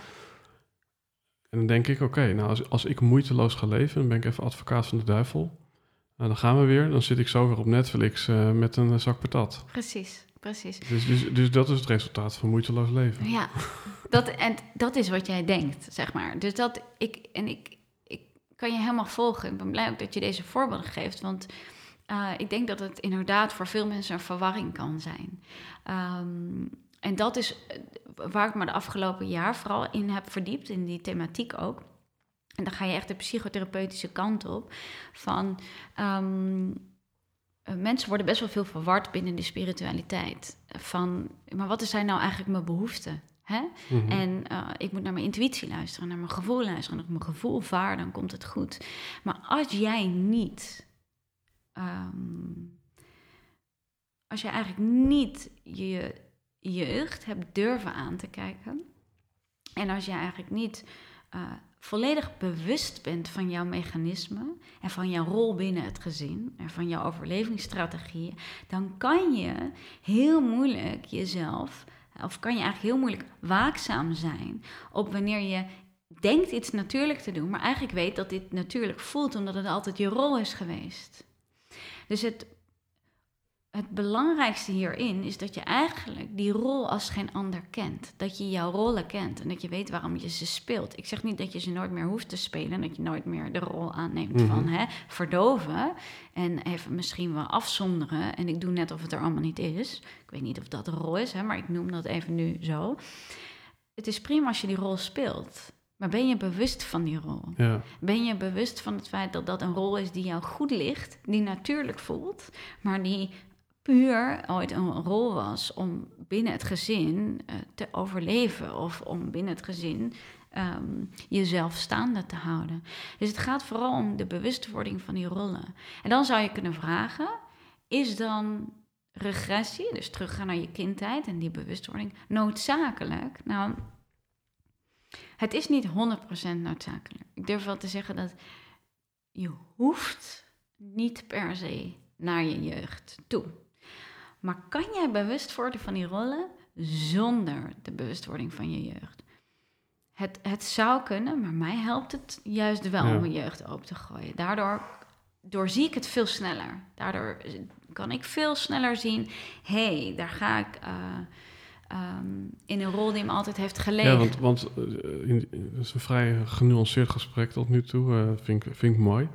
En dan denk ik, oké, nou als, als ik moeiteloos ga leven, dan ben ik even advocaat van de duivel. Nou, dan gaan we weer. Dan zit ik zo weer op Netflix eh, met een eh, zak patat.
precies, precies.
Dus, dus, dus dat is het resultaat van moeiteloos leven.
Ja, dat, en dat is wat jij denkt, zeg maar. Dus dat ik, en ik, ik kan je helemaal volgen. Ik ben blij ook dat je deze voorbeelden geeft, want eh, ik denk dat het inderdaad voor veel mensen een verwarring kan zijn. Ehm, en dat is eh, waar ik me de afgelopen jaar vooral in heb verdiept, in die thematiek ook. En dan ga je echt de psychotherapeutische kant op. Van ehm, eh, mensen worden best wel veel verward binnen de spiritualiteit. Van, maar wat zijn nou eigenlijk mijn behoeften? Hè?
Mhm.
En ik moet naar mijn intuïtie luisteren, naar mijn gevoel luisteren. En als ik mijn gevoel vaar, dan komt het goed. Maar als jij niet. Ehm, als je eigenlijk niet je jeugd hebt durven aan te kijken. En als je eigenlijk niet eh, volledig bewust bent van jouw mechanisme en van jouw rol binnen het gezin en van jouw overlevingsstrategieën, dan kan je heel moeilijk jezelf, of kan je eigenlijk heel moeilijk waakzaam zijn op wanneer je denkt iets natuurlijk te doen, maar eigenlijk weet dat dit natuurlijk voelt omdat het altijd je rol is geweest. Dus het, het belangrijkste hierin is dat je eigenlijk die rol als geen ander kent. Dat je jouw rollen kent en dat je weet waarom je ze speelt. Ik zeg niet dat je ze nooit meer hoeft te spelen, dat je nooit meer de rol aanneemt
Mhm.
van hè, verdoven en even misschien wel afzonderen. En ik doe net of het er allemaal niet is. Ik weet niet of dat een rol is, hè, maar ik noem dat even nu zo. Het is prima als je die rol speelt. Maar ben je bewust van die rol?
Ja,
Ben je bewust van het feit dat dat een rol is die jou goed ligt, die natuurlijk voelt, maar die puur ooit een rol was om binnen het gezin eh, te overleven of om binnen het gezin ehm, jezelf staande te houden. Dus het gaat vooral om de bewustwording van die rollen. En dan zou je kunnen vragen, is dan regressie, dus teruggaan naar je kindheid en die bewustwording, noodzakelijk? Nou, het is niet 100% noodzakelijk. Ik durf wel te zeggen dat je hoeft niet per se naar je jeugd toe. Maar kan jij bewust worden van die rollen zonder de bewustwording van je jeugd? Het, het zou kunnen, maar mij helpt het juist wel
Ja.
om mijn jeugd open te gooien. Daardoor doorzie ik het veel sneller. Daardoor kan ik veel sneller zien... hé, hey, daar ga ik eh, ehm, in een rol die me altijd heeft gelegen.
ja want, want eh, in, het is een vrij genuanceerd gesprek tot nu toe. eh, vind, ik, vind ik mooi.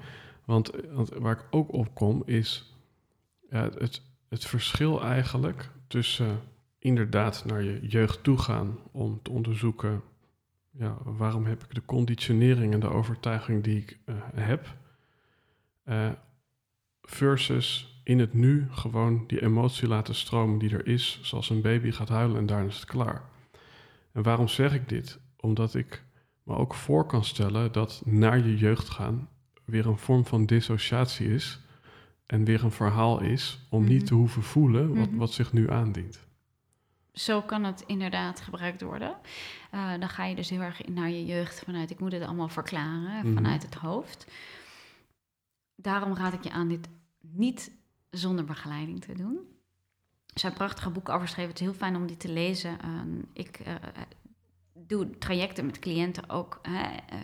Want, want waar ik ook op kom is ja, het, het verschil eigenlijk tussen inderdaad naar je jeugd toe gaan om te onderzoeken ja, waarom heb ik de conditionering en de overtuiging die ik eh, heb, versus in het nu gewoon die emotie laten stromen die er is, zoals een baby gaat huilen en daarna is het klaar. En waarom zeg ik dit? Omdat ik me ook voor kan stellen dat naar je jeugd gaan weer een vorm van dissociatie is en weer een verhaal is om
Mhm.
niet te hoeven voelen wat,
Mhm.
wat zich nu aandient.
Zo kan het inderdaad gebruikt worden. Eh, dan ga je dus heel erg naar je jeugd vanuit ik moet het allemaal verklaren,
Mhm.
vanuit het hoofd. Daarom raad ik je aan dit niet zonder begeleiding te doen. Er zijn prachtige boeken over geschreven. Het is heel fijn om die te lezen. Ehm, ik eh, doe trajecten met cliënten ook. Hè, eh,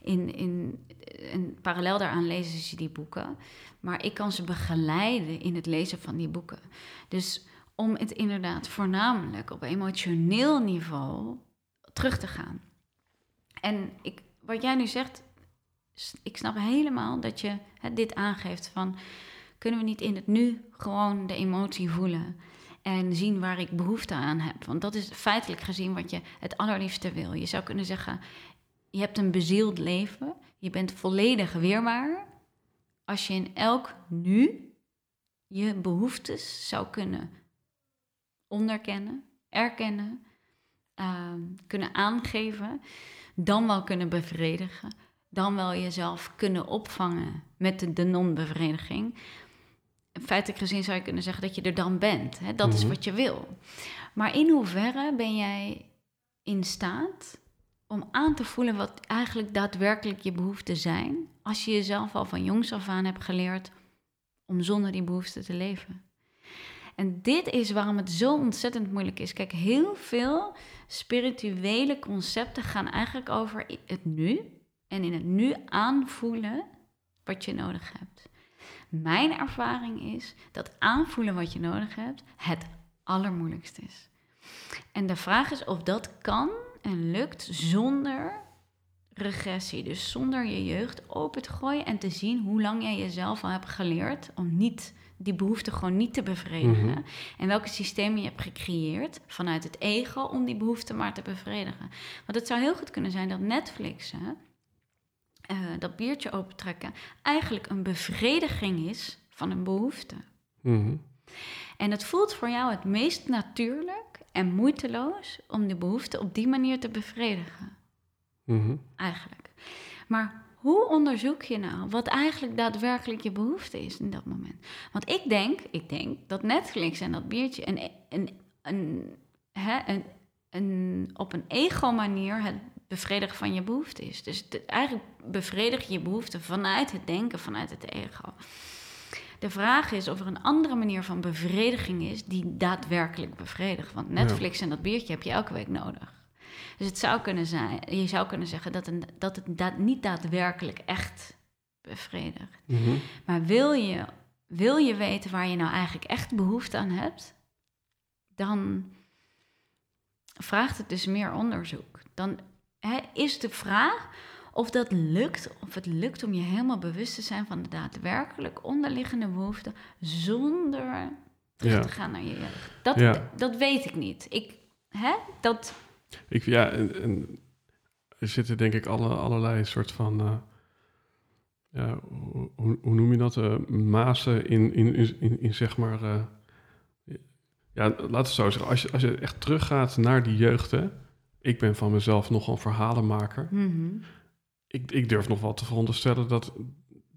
in, in, en parallel daaraan lezen ze die boeken. Maar ik kan ze begeleiden in het lezen van die boeken. Dus om het inderdaad voornamelijk op emotioneel niveau terug te gaan. En ik, wat jij nu zegt, ik snap helemaal dat je hè, dit aangeeft van... kunnen we niet in het nu gewoon de emotie voelen... en zien waar ik behoefte aan heb? Want dat is feitelijk gezien wat je het allerliefste wil. Je zou kunnen zeggen, je hebt een bezield leven... je bent volledig weerbaar... als je in elk nu je behoeftes zou kunnen onderkennen, erkennen, ehm, kunnen aangeven, dan wel kunnen bevredigen, dan wel jezelf kunnen opvangen met de, de non-bevrediging. Feitelijk gezien zou je kunnen zeggen dat je er dan bent. Hè? Dat is
Mhm.
wat je wil. Maar in hoeverre ben jij in staat om aan te voelen wat eigenlijk daadwerkelijk je behoeften zijn, als je jezelf al van jongs af aan hebt geleerd om zonder die behoeften te leven? En dit is waarom het zo ontzettend moeilijk is. Kijk, heel veel spirituele concepten gaan eigenlijk over het nu en in het nu aanvoelen wat je nodig hebt. Mijn ervaring is dat aanvoelen wat je nodig hebt het allermoeilijkste is. En de vraag is of dat kan en lukt zonder regressie. Dus zonder je jeugd open te gooien en te zien hoe lang jij jezelf al hebt geleerd om niet die behoefte gewoon niet te bevredigen.
Mhm.
En welke systemen je hebt gecreëerd vanuit het ego om die behoefte maar te bevredigen. Want het zou heel goed kunnen zijn dat Netflix, eh, dat biertje opentrekken, eigenlijk een bevrediging is van een behoefte.
Mhm.
En het voelt voor jou het meest natuurlijk en moeiteloos om die behoefte op die manier te bevredigen,
Mhm.
eigenlijk. Maar hoe onderzoek je nou wat eigenlijk daadwerkelijk je behoefte is in dat moment? Want ik denk, ik denk dat Netflix en dat biertje een, een, een, hè, een, een, op een ego-manier het bevredigen van je behoefte is. Dus eigenlijk bevredig je je behoefte vanuit het denken, vanuit het ego. De vraag is of er een andere manier van bevrediging is die daadwerkelijk bevredigt. Want Netflix en dat biertje heb je elke week nodig. Dus het zou kunnen zijn, je zou kunnen zeggen dat, een, dat het daad- niet daadwerkelijk echt bevredigt.
Mhm.
Maar wil je, wil je weten waar je nou eigenlijk echt behoefte aan hebt, dan vraagt het dus meer onderzoek. Dan hè, is de vraag of dat lukt, of het lukt om je helemaal bewust te zijn van de daadwerkelijk onderliggende behoeften zonder terug
Ja.
te gaan naar je jeugd. Dat,
Ja.
dat weet ik niet. Ik, hè, dat,
Ik, ja, en, en er zitten denk ik alle, allerlei soort van, eh, ja, hoe, noem je dat, eh mazen in, in, in, in, in zeg maar, eh, ja, laten we het zo zeggen, als je, als je echt teruggaat naar die jeugd, hè, ik ben van mezelf nogal een verhalenmaker.
mhm.
Ik, ik durf nog wel te veronderstellen dat,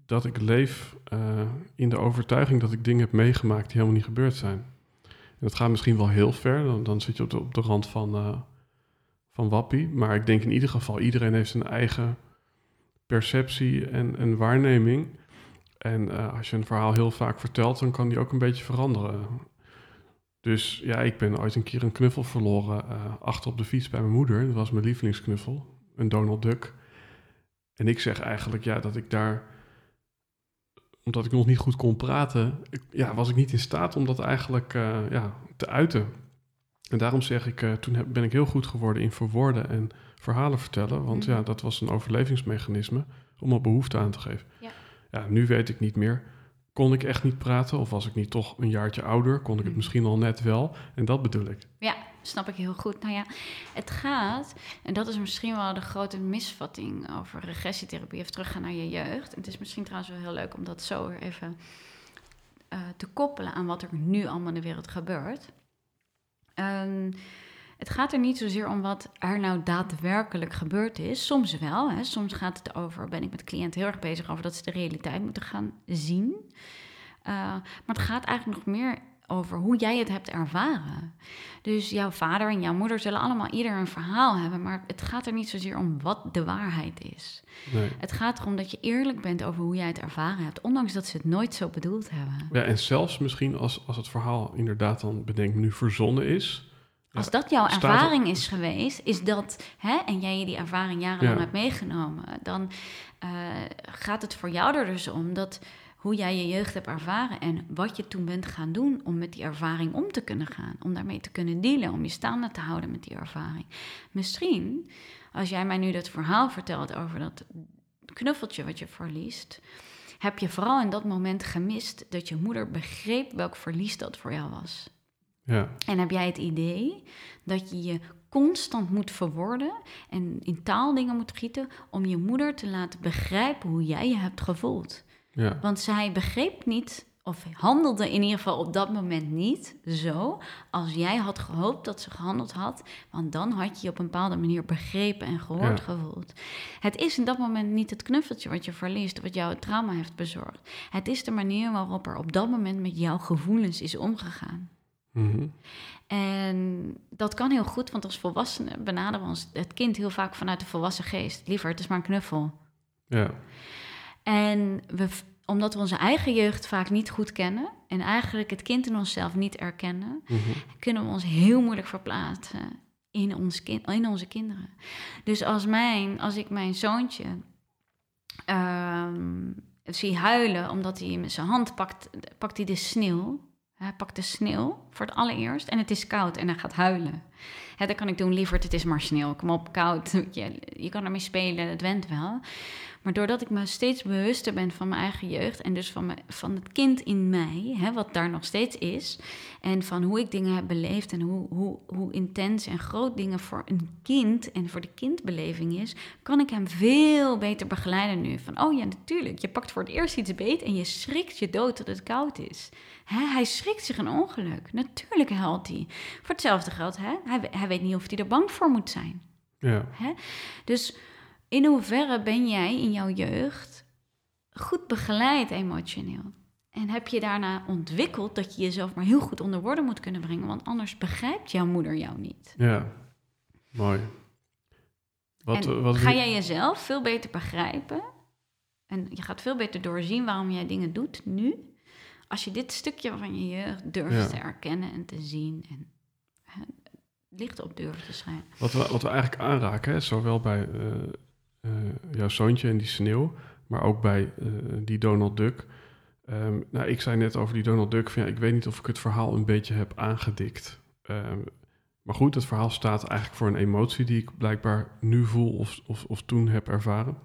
dat ik leef eh, in de overtuiging dat ik dingen heb meegemaakt die helemaal niet gebeurd zijn. En dat gaat misschien wel heel ver, dan, dan zit je op de, op de rand van, eh, van wappie. Maar ik denk in ieder geval, iedereen heeft zijn eigen perceptie en, en waarneming. En eh, als je een verhaal heel vaak vertelt, dan kan die ook een beetje veranderen. Dus ja, ik ben ooit een keer een knuffel verloren eh, achter op de fiets bij mijn moeder. Dat was mijn lievelingsknuffel, een Donald Duck. En ik zeg eigenlijk ja, dat ik daar, omdat ik nog niet goed kon praten, ik- ja, was ik niet in staat om dat eigenlijk eh, ja, te uiten. En daarom zeg ik, eh, toen heb- ben ik heel goed geworden in verwoorden en verhalen vertellen. Want
Mhm.
ja, dat was een overlevingsmechanisme om op behoefte aan te geven.
Ja.
ja, nu weet ik niet meer. Kon ik echt niet praten of was ik niet toch een jaartje ouder? Kon ik het
Mhm.
misschien al net wel? En dat bedoel ik.
Ja, snap ik heel goed. Nou ja, het gaat, en dat is misschien wel de grote misvatting over regressietherapie, of teruggaan naar je jeugd. En het is misschien trouwens wel heel leuk om dat zo weer even eh, te koppelen aan wat er nu allemaal in de wereld gebeurt. Ehm, het gaat er niet zozeer om wat er nou daadwerkelijk gebeurd is. Soms wel. Hè. Soms gaat het over, ben ik met cliënten heel erg bezig over dat ze de realiteit moeten gaan zien. Uh, maar het gaat eigenlijk nog meer over hoe jij het hebt ervaren. Dus jouw vader en jouw moeder zullen allemaal ieder een verhaal hebben, maar het gaat er niet zozeer om wat de waarheid is.
Nee.
Het gaat erom dat je eerlijk bent over hoe jij het ervaren hebt, ondanks dat ze het nooit zo bedoeld hebben.
Ja, en zelfs misschien als, als het verhaal inderdaad dan bedenk nu verzonnen is.
Als dat jouw ervaring
er-
is geweest, is dat, hè, en jij die ervaring jarenlang
Ja.
hebt meegenomen, dan eh, gaat het voor jou er dus om dat hoe jij je jeugd hebt ervaren en wat je toen bent gaan doen om met die ervaring om te kunnen gaan, om daarmee te kunnen dealen, om je staande te houden met die ervaring. Misschien, als jij mij nu dat verhaal vertelt over dat knuffeltje wat je verliest, heb je vooral in dat moment gemist dat je moeder begreep welk verlies dat voor jou was.
Ja,
En heb jij het idee dat je je constant moet verwoorden en in taal dingen moet gieten om je moeder te laten begrijpen hoe jij je hebt gevoeld?
ja,
Want zij begreep niet of handelde in ieder geval op dat moment niet zo als jij had gehoopt dat ze gehandeld had. Want dan had je je op een bepaalde manier begrepen en gehoord
Ja.
gevoeld. Het is in dat moment niet het knuffeltje wat je verliest, wat jou het trauma heeft bezorgd. Het is de manier waarop er op dat moment met jouw gevoelens is omgegaan.
Mhm.
En dat kan heel goed, want als volwassenen benaderen we ons het kind heel vaak vanuit de volwassen geest. Liever, het is maar een knuffel.
Ja.
En we, omdat we onze eigen jeugd vaak niet goed kennen en eigenlijk het kind in onszelf niet erkennen,
Mhm.
kunnen we ons heel moeilijk verplaatsen in, ons kind, in onze kinderen. Dus als, mijn, als ik mijn zoontje ehm, zie huilen omdat hij met zijn hand pakt, pakt hij de sneeuw. Hij pakt de sneeuw voor het allereerst en het is koud en hij gaat huilen. Hè, dan kan ik doen, liever het is maar sneeuw. Kom op, koud. *laughs* Je, je kan ermee spelen, het went wel. Maar doordat ik me steeds bewuster ben van mijn eigen jeugd en dus van, mijn, van het kind in mij, hè, wat daar nog steeds is, en van hoe ik dingen heb beleefd en hoe, hoe, hoe intens en groot dingen voor een kind en voor de kindbeleving is, kan ik hem veel beter begeleiden nu. Van, oh ja, natuurlijk, je pakt voor het eerst iets beet en je schrikt je dood dat het koud is. Hij schrikt zich een ongeluk. Natuurlijk huilt hij. Voor hetzelfde geld, hè? Hij, hij weet niet of hij er bang voor moet zijn.
Ja.
Dus in hoeverre ben jij in jouw jeugd goed begeleid emotioneel? En heb je daarna ontwikkeld dat je jezelf maar heel goed onder woorden moet kunnen brengen? Want anders begrijpt jouw moeder jou niet.
Ja. Mooi. Wat, wat
ga jij jezelf veel beter begrijpen? En je gaat veel beter doorzien waarom jij dingen doet nu. Als je dit stukje van je jeugd durft te erkennen en te zien. En hè, licht op durft te schrijven.
Wat we, wat we eigenlijk aanraken, hè, zowel bij eh, jouw zoontje en die sneeuw, maar ook bij eh, die Donald Duck. Ehm, nou, ik zei net over die Donald Duck, van, ja, ik weet niet of ik het verhaal een beetje heb aangedikt. Ehm, maar goed, het verhaal staat eigenlijk voor een emotie die ik blijkbaar nu voel of, of, of toen heb ervaren.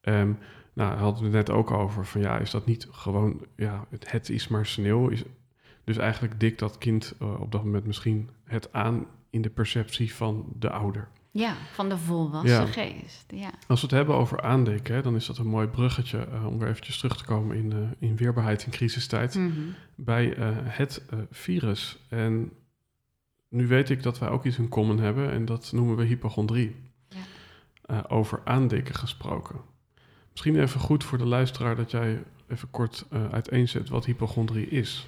Ehm, nou, daar hadden we het net ook over, van ja, is dat niet gewoon, ja, het, het is maar sneeuw. Is, dus eigenlijk dikt dat kind eh, op dat moment misschien het aan in de perceptie van de ouder.
Ja, van de volwassen
Ja.
geest. Ja.
Als we het hebben over aandikken, hè, dan is dat een mooi bruggetje eh, om weer eventjes terug te komen in, eh, in weerbaarheid in crisistijd
Mhm.
bij het virus. En nu weet ik dat wij ook iets in common hebben en dat noemen we hypochondrie.
Ja.
Over aandikken gesproken. Misschien even goed voor de luisteraar dat jij even kort eh, uiteenzet wat hypochondrie is.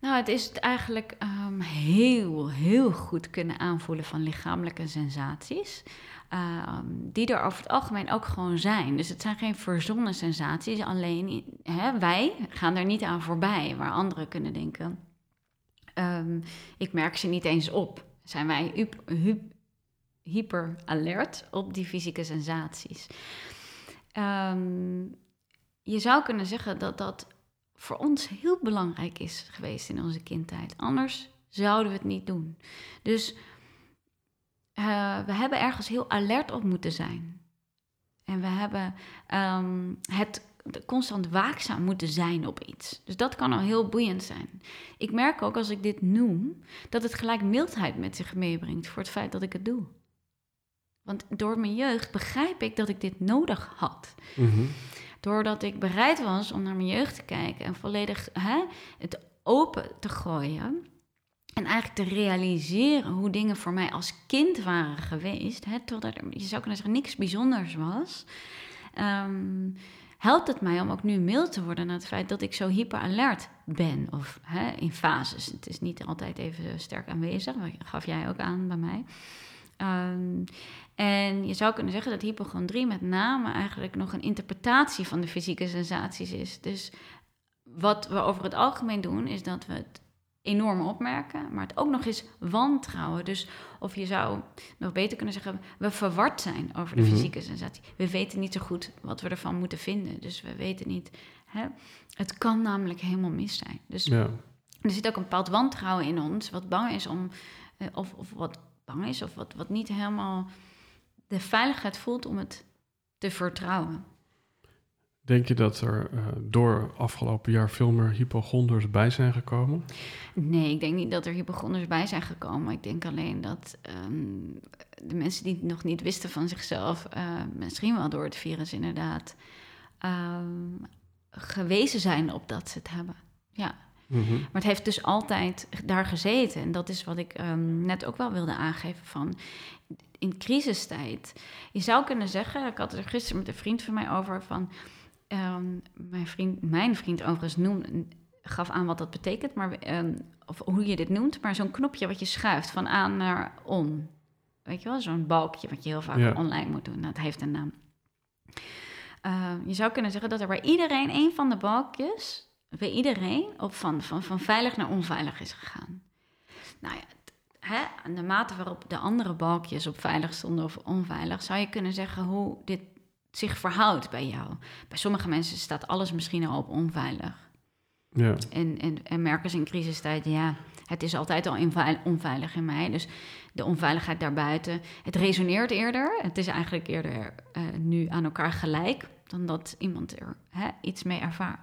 Nou, het is het eigenlijk ehm, heel, heel goed kunnen aanvoelen van lichamelijke sensaties. ehm, die er over het algemeen ook gewoon zijn. Dus het zijn geen verzonnen sensaties. Alleen hè, wij gaan er niet aan voorbij, waar anderen kunnen denken. ehm, ik merk ze niet eens op. Zijn wij hyper alert op die fysieke sensaties? Ehm, je zou kunnen zeggen dat dat voor ons heel belangrijk is geweest in onze kindtijd. Anders zouden we het niet doen. Dus eh, we hebben ergens heel alert op moeten zijn. En we hebben ehm, het constant waakzaam moeten zijn op iets. Dus dat kan al heel boeiend zijn. Ik merk ook als ik dit noem, dat het gelijk mildheid met zich meebrengt voor het feit dat ik het doe. Want door mijn jeugd begrijp ik dat ik dit nodig had.
Mhm.
Doordat ik bereid was om naar mijn jeugd te kijken en volledig hè, het open te gooien. En eigenlijk te realiseren hoe dingen voor mij als kind waren geweest. Hè, totdat er, je zou kunnen zeggen, niks bijzonders was. ehm, helpt het mij om ook nu mild te worden naar het feit dat ik zo hyperalert ben. Of hè, in fases. Het is niet altijd even sterk aanwezig. Dat gaf jij ook aan bij mij. Ehm, en je zou kunnen zeggen dat hypochondrie met name eigenlijk nog een interpretatie van de fysieke sensaties is. Dus wat we over het algemeen doen, is dat we het enorm opmerken, maar het ook nog eens wantrouwen. Dus of je zou nog beter kunnen zeggen, we verward zijn over de
Mhm.
fysieke sensatie. We weten niet zo goed wat we ervan moeten vinden. Dus we weten niet. Hè? Het kan namelijk helemaal mis zijn. Dus
Ja.
er zit ook een bepaald wantrouwen in ons, wat bang is om, eh, of, of wat bang is, of wat, wat niet helemaal de veiligheid voelt om het te vertrouwen.
Denk je dat er eh, door afgelopen jaar veel meer hypochonders bij zijn gekomen?
Nee, ik denk niet dat er hypochonders bij zijn gekomen. Ik denk alleen dat ehm, de mensen die het nog niet wisten van zichzelf, eh, misschien wel door het virus inderdaad, ehm, gewezen zijn op dat ze het hebben. Ja.
Mhm.
Maar het heeft dus altijd daar gezeten. En dat is wat ik ehm, net ook wel wilde aangeven van in crisistijd. Je zou kunnen zeggen, ik had het er gisteren met een vriend van mij over van ehm, mijn vriend, mijn vriend overigens noemde, gaf aan wat dat betekent, maar ehm, of hoe je dit noemt, maar zo'n knopje wat je schuift van aan naar on. Weet je wel, zo'n balkje wat je heel vaak
Ja.
online moet doen. Dat heeft een naam. Eh, je zou kunnen zeggen dat er bij iedereen een van de balkjes, bij iedereen, op van, van, van veilig naar onveilig is gegaan. Nou ja, hè, aan de mate waarop de andere balkjes op veilig stonden of onveilig, zou je kunnen zeggen hoe dit zich verhoudt bij jou. Bij sommige mensen staat alles misschien al op onveilig.
Ja,
En, en, en merken ze in crisistijd, ja, het is altijd al onveilig in mij. Dus de onveiligheid daarbuiten, het resoneert eerder. Het is eigenlijk eerder eh, nu aan elkaar gelijk dan dat iemand er hè, iets mee ervaart.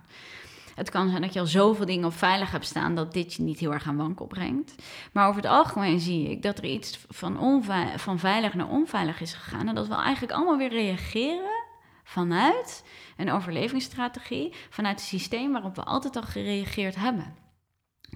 Het kan zijn dat je al zoveel dingen op veilig hebt staan dat dit je niet heel erg aan wankel brengt. Maar over het algemeen zie ik dat er iets van, van veilig naar onveilig is gegaan. En dat we eigenlijk allemaal weer reageren vanuit een overlevingsstrategie, vanuit het systeem waarop we altijd al gereageerd hebben.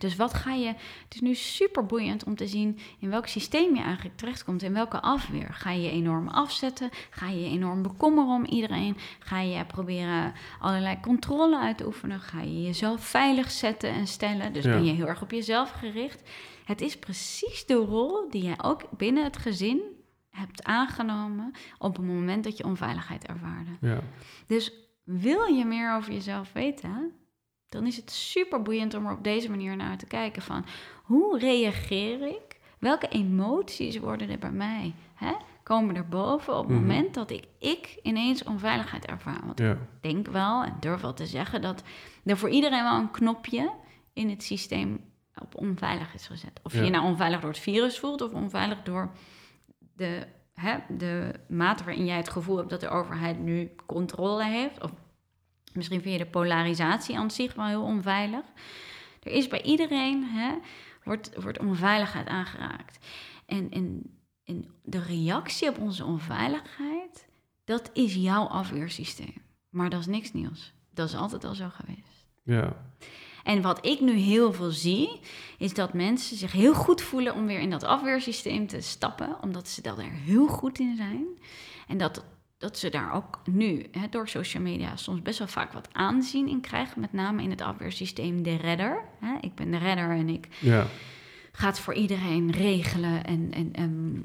Dus wat ga je. Het is nu super boeiend om te zien in welk systeem je eigenlijk terechtkomt, in welke afweer. Ga je je enorm afzetten? Ga je je enorm bekommeren om iedereen? Ga je proberen allerlei controle uit te oefenen? Ga je jezelf veilig zetten en stellen? Dus
Ja.
ben je heel erg op jezelf gericht? Het is precies de rol die jij ook binnen het gezin hebt aangenomen op het moment dat je onveiligheid ervaarde.
ja,
Dus wil je meer over jezelf weten, dan is het super boeiend om er op deze manier naar te kijken van hoe reageer ik? Welke emoties worden er bij mij? Hè? Komen er boven op het
Mhm.
moment dat ik, ik ineens onveiligheid ervaar? Want
ja,
ik denk wel en durf wel te zeggen dat er voor iedereen wel een knopje in het systeem op onveilig is gezet. Of
Ja.
je nou onveilig door het virus voelt of onveilig door de, hè, de mate waarin jij het gevoel hebt dat de overheid nu controle heeft. Of misschien vind je de polarisatie aan zich wel heel onveilig. Er is bij iedereen, hè, wordt, wordt onveiligheid aangeraakt. En, en, en de reactie op onze onveiligheid, dat is jouw afweersysteem. Maar dat is niks nieuws. Dat is altijd al zo geweest.
ja,
En wat ik nu heel veel zie, is dat mensen zich heel goed voelen om weer in dat afweersysteem te stappen, omdat ze dat er heel goed in zijn. En dat, dat ze daar ook nu hè, door social media soms best wel vaak wat aanzien in krijgen, met name in het afweersysteem de redder. Hè, ik ben de redder en ik
ja,
ga het voor iedereen regelen en, en, en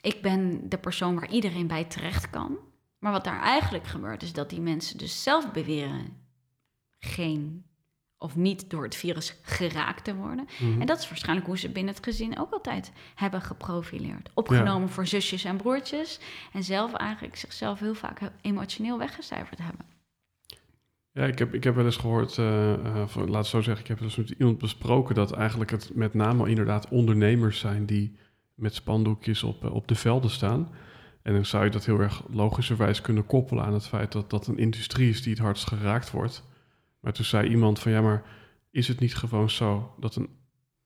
ik ben de persoon waar iedereen bij terecht kan. Maar wat daar eigenlijk gebeurt, is dat die mensen dus zelf beweren geen of niet door het virus geraakt te worden.
Mhm.
En dat is waarschijnlijk hoe ze binnen het gezin ook altijd hebben geprofileerd. Opgenomen voor zusjes en broertjes. En zelf eigenlijk zichzelf heel vaak emotioneel weggecijferd hebben.
Ja, ik heb, ik heb wel eens gehoord, eh, eh, laat het zo zeggen, ik heb dus met iemand besproken dat eigenlijk het met name inderdaad ondernemers zijn die met spandoekjes op, eh, op de velden staan. En dan zou je dat heel erg logischerwijs kunnen koppelen aan het feit dat dat een industrie is die het hardst geraakt wordt. Maar toen zei iemand van ja, maar is het niet gewoon zo dat een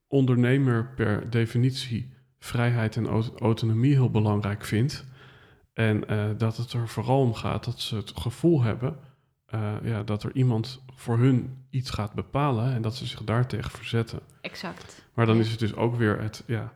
ondernemer per definitie vrijheid en aut- autonomie heel belangrijk vindt? En eh, dat het er vooral om gaat dat ze het gevoel hebben eh, ja, dat er iemand voor hun iets gaat bepalen en dat ze zich daartegen verzetten.
Exact.
Maar dan is het dus ook weer het, ja,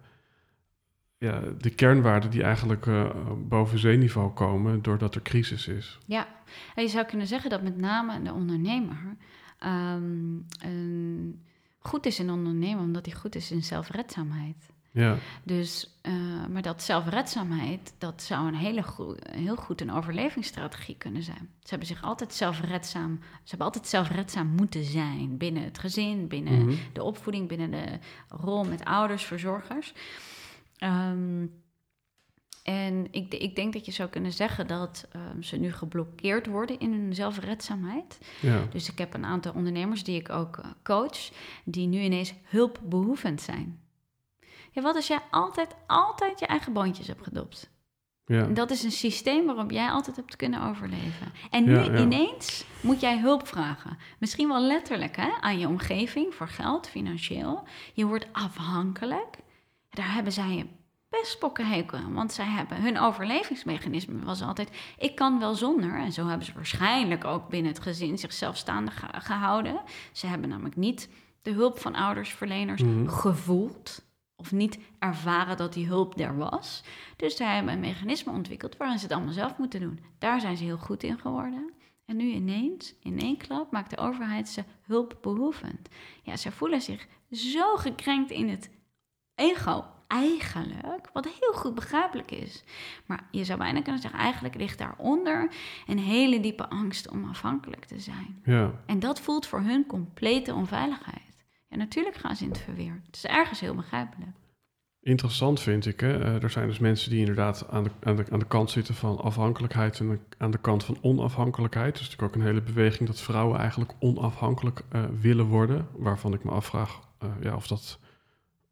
ja, de kernwaarden die eigenlijk eh, boven zeeniveau komen doordat er crisis is.
Ja, en je zou kunnen zeggen dat met name de ondernemer ehm, een- goed is in ondernemen omdat hij goed is in zelfredzaamheid.
Ja,
Dus, eh, maar dat zelfredzaamheid, dat zou een hele goe- heel goed een overlevingsstrategie kunnen zijn. Ze hebben zich altijd zelfredzaam, ze hebben altijd zelfredzaam moeten zijn binnen het gezin, binnen
Mhm.
de opvoeding, binnen de rol met ouders, verzorgers. Ehm, en ik, ik denk dat je zou kunnen zeggen dat ehm, ze nu geblokkeerd worden in hun zelfredzaamheid.
ja,
Dus ik heb een aantal ondernemers die ik ook eh, coach, die nu ineens hulpbehoevend zijn. Ja, wat als jij altijd, altijd je eigen boontjes hebt gedopt?
ja,
En dat is een systeem waarop jij altijd hebt kunnen overleven. En nu
Ja, ja.
ineens moet jij hulp vragen. Misschien wel letterlijk hè, aan je omgeving voor geld, financieel. Je wordt afhankelijk. Daar hebben zij best pokkenhekel aan. Want zij hebben hun overlevingsmechanisme was altijd: ik kan wel zonder. En zo hebben ze waarschijnlijk ook binnen het gezin zichzelf staande gehouden. Ze hebben namelijk niet de hulp van oudersverleners mm gevoeld. Of niet ervaren dat die hulp er was. Dus zij hebben een mechanisme ontwikkeld waarin ze het allemaal zelf moeten doen. Daar zijn ze heel goed in geworden. En nu ineens, in één klap, maakt de overheid ze hulpbehoevend. Ja, ze voelen zich zo gekrenkt in het ego eigenlijk, wat heel goed begrijpelijk is. Maar je zou bijna kunnen zeggen, eigenlijk ligt daaronder een hele diepe angst om afhankelijk te zijn.
Ja.
En dat voelt voor hun complete onveiligheid. En natuurlijk gaan ze in het verweer. Het is ergens heel begrijpelijk.
Interessant vind ik. Hè? Eh, er zijn dus mensen die inderdaad aan de, aan, de, aan de kant zitten van afhankelijkheid en aan de kant van onafhankelijkheid. Dus natuurlijk ook een hele beweging dat vrouwen eigenlijk onafhankelijk uh, willen worden. Waarvan ik me afvraag uh, ja, of dat,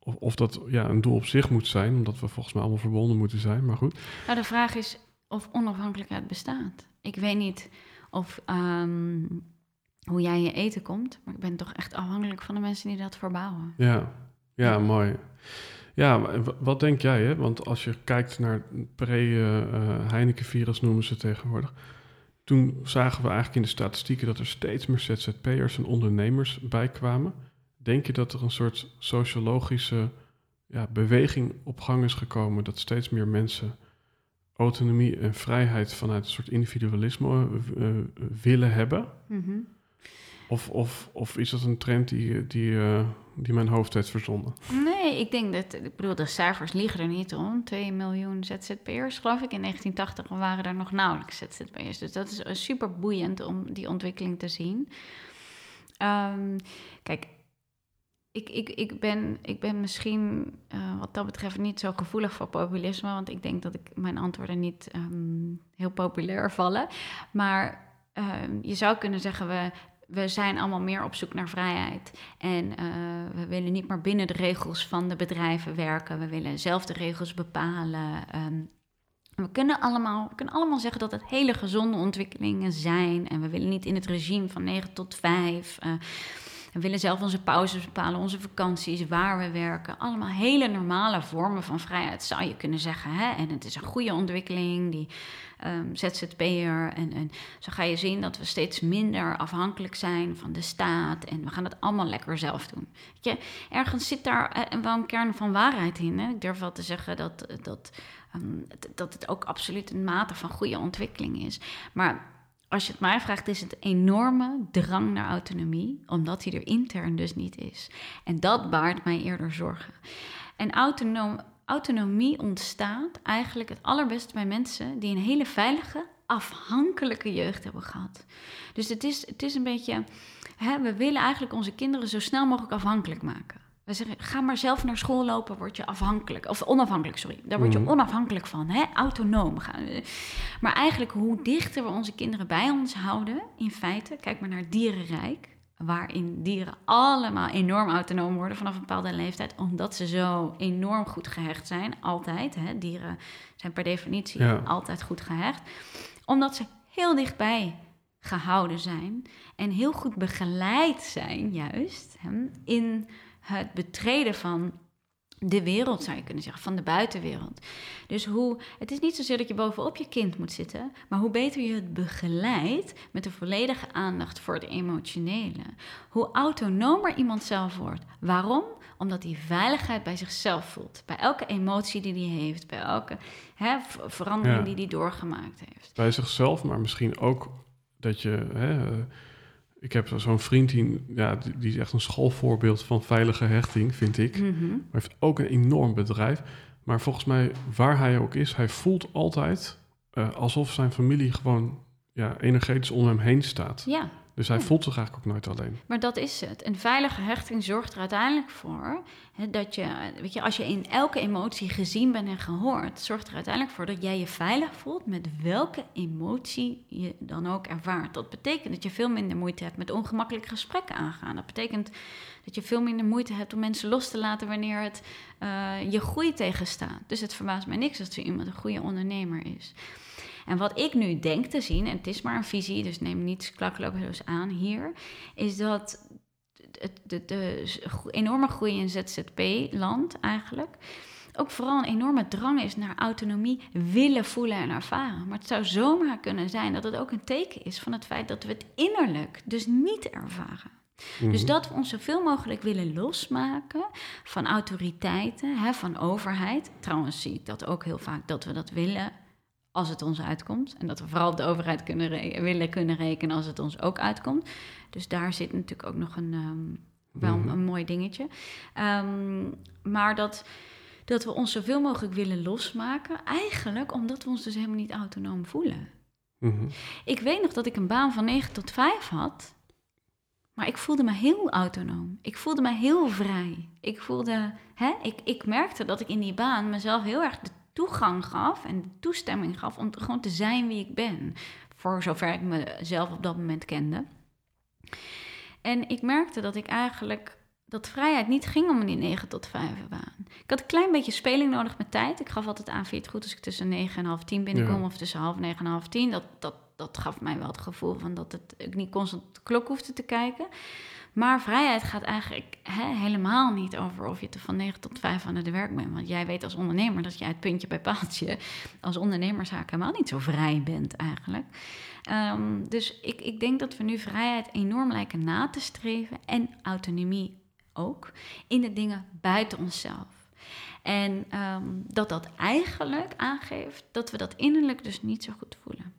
of, of, dat ja, een doel op zich moet zijn, omdat we volgens mij allemaal verbonden moeten zijn. Maar goed.
Nou, de vraag is of onafhankelijkheid bestaat. Ik weet niet of um, hoe jij je eten komt, maar ik ben toch echt afhankelijk van de mensen die dat verbouwen.
Ja, ja, mooi. Ja, wat denk jij? Hè? Want als je kijkt naar pre-Heineken-virus, noemen ze het tegenwoordig. Toen zagen we eigenlijk in de statistieken dat er steeds meer ZZP'ers en ondernemers bijkwamen. Denk je dat er een soort sociologische ja, beweging op gang is gekomen? Dat steeds meer mensen autonomie en vrijheid vanuit een soort individualisme uh, willen hebben?
Mm
of, of, of is dat een trend die, die, uh, die mijn hoofd heeft verzonnen?
Nee, ik denk dat, ik bedoel, de cijfers liegen er niet om. 2 miljoen ZZP'ers, geloof ik. In 1980 waren er nog nauwelijks ZZP'ers. Dus dat is super boeiend om die ontwikkeling te zien. Um, kijk, ik, ik, ik, ben, ik ben misschien uh, wat dat betreft niet zo gevoelig voor populisme. Want ik denk dat ik mijn antwoorden niet um, heel populair vallen. Maar uh, je zou kunnen zeggen, we we zijn allemaal meer op zoek naar vrijheid. En uh, we willen niet meer binnen de regels van de bedrijven werken. We willen zelf de regels bepalen. Um, we kunnen, allemaal, we kunnen allemaal zeggen dat het hele gezonde ontwikkelingen zijn. En we willen niet in het regime van 9 tot 5. We willen zelf onze pauzes bepalen, onze vakanties, waar we werken. Allemaal hele normale vormen van vrijheid, zou je kunnen zeggen. Hè? En het is een goede ontwikkeling, die um, ZZP'er. En, en zo ga je zien dat we steeds minder afhankelijk zijn van de staat. En we gaan het allemaal lekker zelf doen. Je, ergens zit daar eh, wel een kern van waarheid in. Hè? Ik durf wel te zeggen dat, dat, um, dat het ook absoluut een mate van goede ontwikkeling is. Maar als je het mij vraagt, is het enorme drang naar autonomie, omdat die er intern dus niet is. En dat baart mij eerder zorgen. En autonomie ontstaat eigenlijk het allerbeste bij mensen die een hele veilige, afhankelijke jeugd hebben gehad. Dus het is, het is een beetje, hè, we willen eigenlijk onze kinderen zo snel mogelijk afhankelijk maken. We zeggen, ga maar zelf naar school lopen, word je afhankelijk. Of onafhankelijk, sorry. Daar word je mhm. onafhankelijk van, hè? autonoom. Gaan. Maar eigenlijk hoe dichter we onze kinderen bij ons houden, in feite, kijk maar naar dierenrijk, waarin dieren allemaal enorm autonoom worden vanaf een bepaalde leeftijd, omdat ze zo enorm goed gehecht zijn, altijd. Hè? Dieren zijn per definitie altijd goed gehecht, omdat ze heel dichtbij gehouden zijn en heel goed begeleid zijn, juist, hè, in het betreden van de wereld, zou je kunnen zeggen, van de buitenwereld. Dus hoe, het is niet zozeer dat je bovenop je kind moet zitten, maar hoe beter je het begeleidt met de volledige aandacht voor het emotionele. Hoe autonomer iemand zelf wordt. Waarom? Omdat hij veiligheid bij zichzelf voelt. Bij elke emotie die hij heeft, bij elke hè, verandering die hij doorgemaakt heeft.
Bij zichzelf, maar misschien ook dat je. Hè, ik heb zo'n vriend die, ja, die is echt een schoolvoorbeeld van veilige hechting, vind ik.
Mm
Maar heeft ook een enorm bedrijf. Maar volgens mij, waar hij ook is, hij voelt altijd uh, alsof zijn familie gewoon ja, energetisch om hem heen staat.
Ja.
Dus hij voelt zich eigenlijk ook nooit alleen.
Maar dat is het. Een veilige hechting zorgt er uiteindelijk voor hè, dat je, weet je, als je in elke emotie gezien bent en gehoord, zorgt er uiteindelijk voor dat jij je veilig voelt met welke emotie je dan ook ervaart. Dat betekent dat je veel minder moeite hebt met ongemakkelijke gesprekken aangaan. Dat betekent dat je veel minder moeite hebt om mensen los te laten wanneer het uh, je groei tegenstaat. Dus het verbaast mij niks dat zo iemand een goede ondernemer is. En wat ik nu denk te zien, en het is maar een visie, dus neem niet klakkeloos aan hier, is dat de, de, de enorme groei in ZZP-land eigenlijk ook vooral een enorme drang is naar autonomie willen voelen en ervaren. Maar het zou zomaar kunnen zijn dat het ook een teken is van het feit dat we het innerlijk dus niet ervaren. Dus
Mhm.
dat we ons zoveel mogelijk willen losmaken van autoriteiten, hè, van overheid. Trouwens zie ik dat ook heel vaak, dat we dat willen als het ons uitkomt. En dat we vooral op de overheid kunnen willen kunnen rekenen als het ons ook uitkomt. Dus daar zit natuurlijk ook nog een, ehm, wel
Mhm.
een mooi dingetje. Ehm, maar dat, dat we ons zoveel mogelijk willen losmaken, eigenlijk omdat we ons dus helemaal niet autonoom voelen.
Mhm.
Ik weet nog dat ik een baan van 9 tot 5 had. Maar ik voelde me heel autonoom. Ik voelde me heel vrij. Ik voelde, hè, ik, ik merkte dat ik in die baan mezelf heel erg de toegang gaf en toestemming gaf om te- gewoon te zijn wie ik ben. Voor zover ik mezelf op dat moment kende. En ik merkte dat ik eigenlijk dat vrijheid niet ging om die 9 tot 5 baan. Ik had een klein beetje speling nodig met tijd. Ik gaf altijd aan, vind je het goed als ik tussen 9 en half 10 binnenkom
Ja.
of tussen half 9 en half 10. Dat, dat, dat gaf mij wel het gevoel van dat het, ik niet constant de klok hoefde te kijken. Maar vrijheid gaat eigenlijk helemaal niet over of je te van 9 tot 5 aan het werk bent. Want jij weet als ondernemer dat je uit puntje bij paaltje als ondernemerszaak helemaal niet zo vrij bent eigenlijk. Ehm, dus ik, ik denk dat we nu vrijheid enorm lijken na te streven en autonomie ook in de dingen buiten onszelf. En ehm, dat dat eigenlijk aangeeft dat we dat innerlijk dus niet zo goed voelen.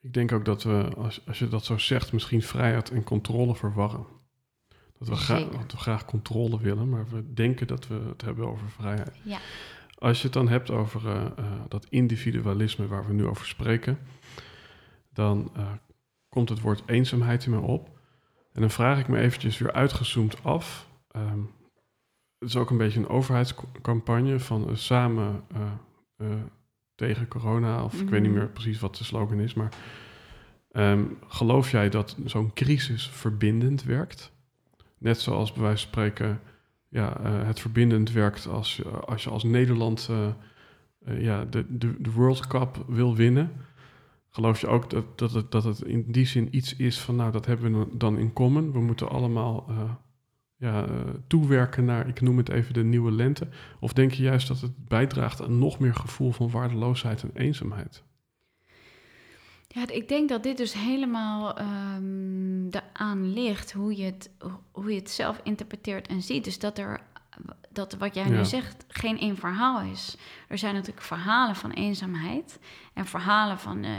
Ik denk ook dat we, als, als je dat zo zegt, misschien vrijheid en controle verwarren. Dat we, gra-
Zeker.
dat we graag controle willen, maar we denken dat we het hebben over vrijheid.
Ja.
Als je het dan hebt over eh, eh, dat individualisme waar we nu over spreken, dan eh, komt het woord eenzaamheid in me op. En dan vraag ik me eventjes weer uitgezoomd af. Ehm, het is ook een beetje een overheidscampagne van samen tegen corona, of ik weet niet
Mhm.
meer precies wat de slogan is, maar ehm, geloof jij dat zo'n crisis verbindend werkt? Net zoals bij wijze van spreken ja, eh, het verbindend werkt als, je- als je als Nederland eh, eh, ja, de, de, de World Cup wil winnen. Geloof je ook dat, dat, het, dat het in die zin iets is van, nou, dat hebben we dan in common. We moeten allemaal eh, ja, eh, toewerken naar, ik noem het even de nieuwe lente. Of denk je juist dat het bijdraagt aan nog meer gevoel van waardeloosheid en eenzaamheid?
Ja, ik denk dat dit dus helemaal ehm eraan ligt hoe je, het, hoe je het zelf interpreteert en ziet. Dus dat er, dat wat jij
Ja.
nu zegt, geen één verhaal is. Er zijn natuurlijk verhalen van eenzaamheid en verhalen van eh,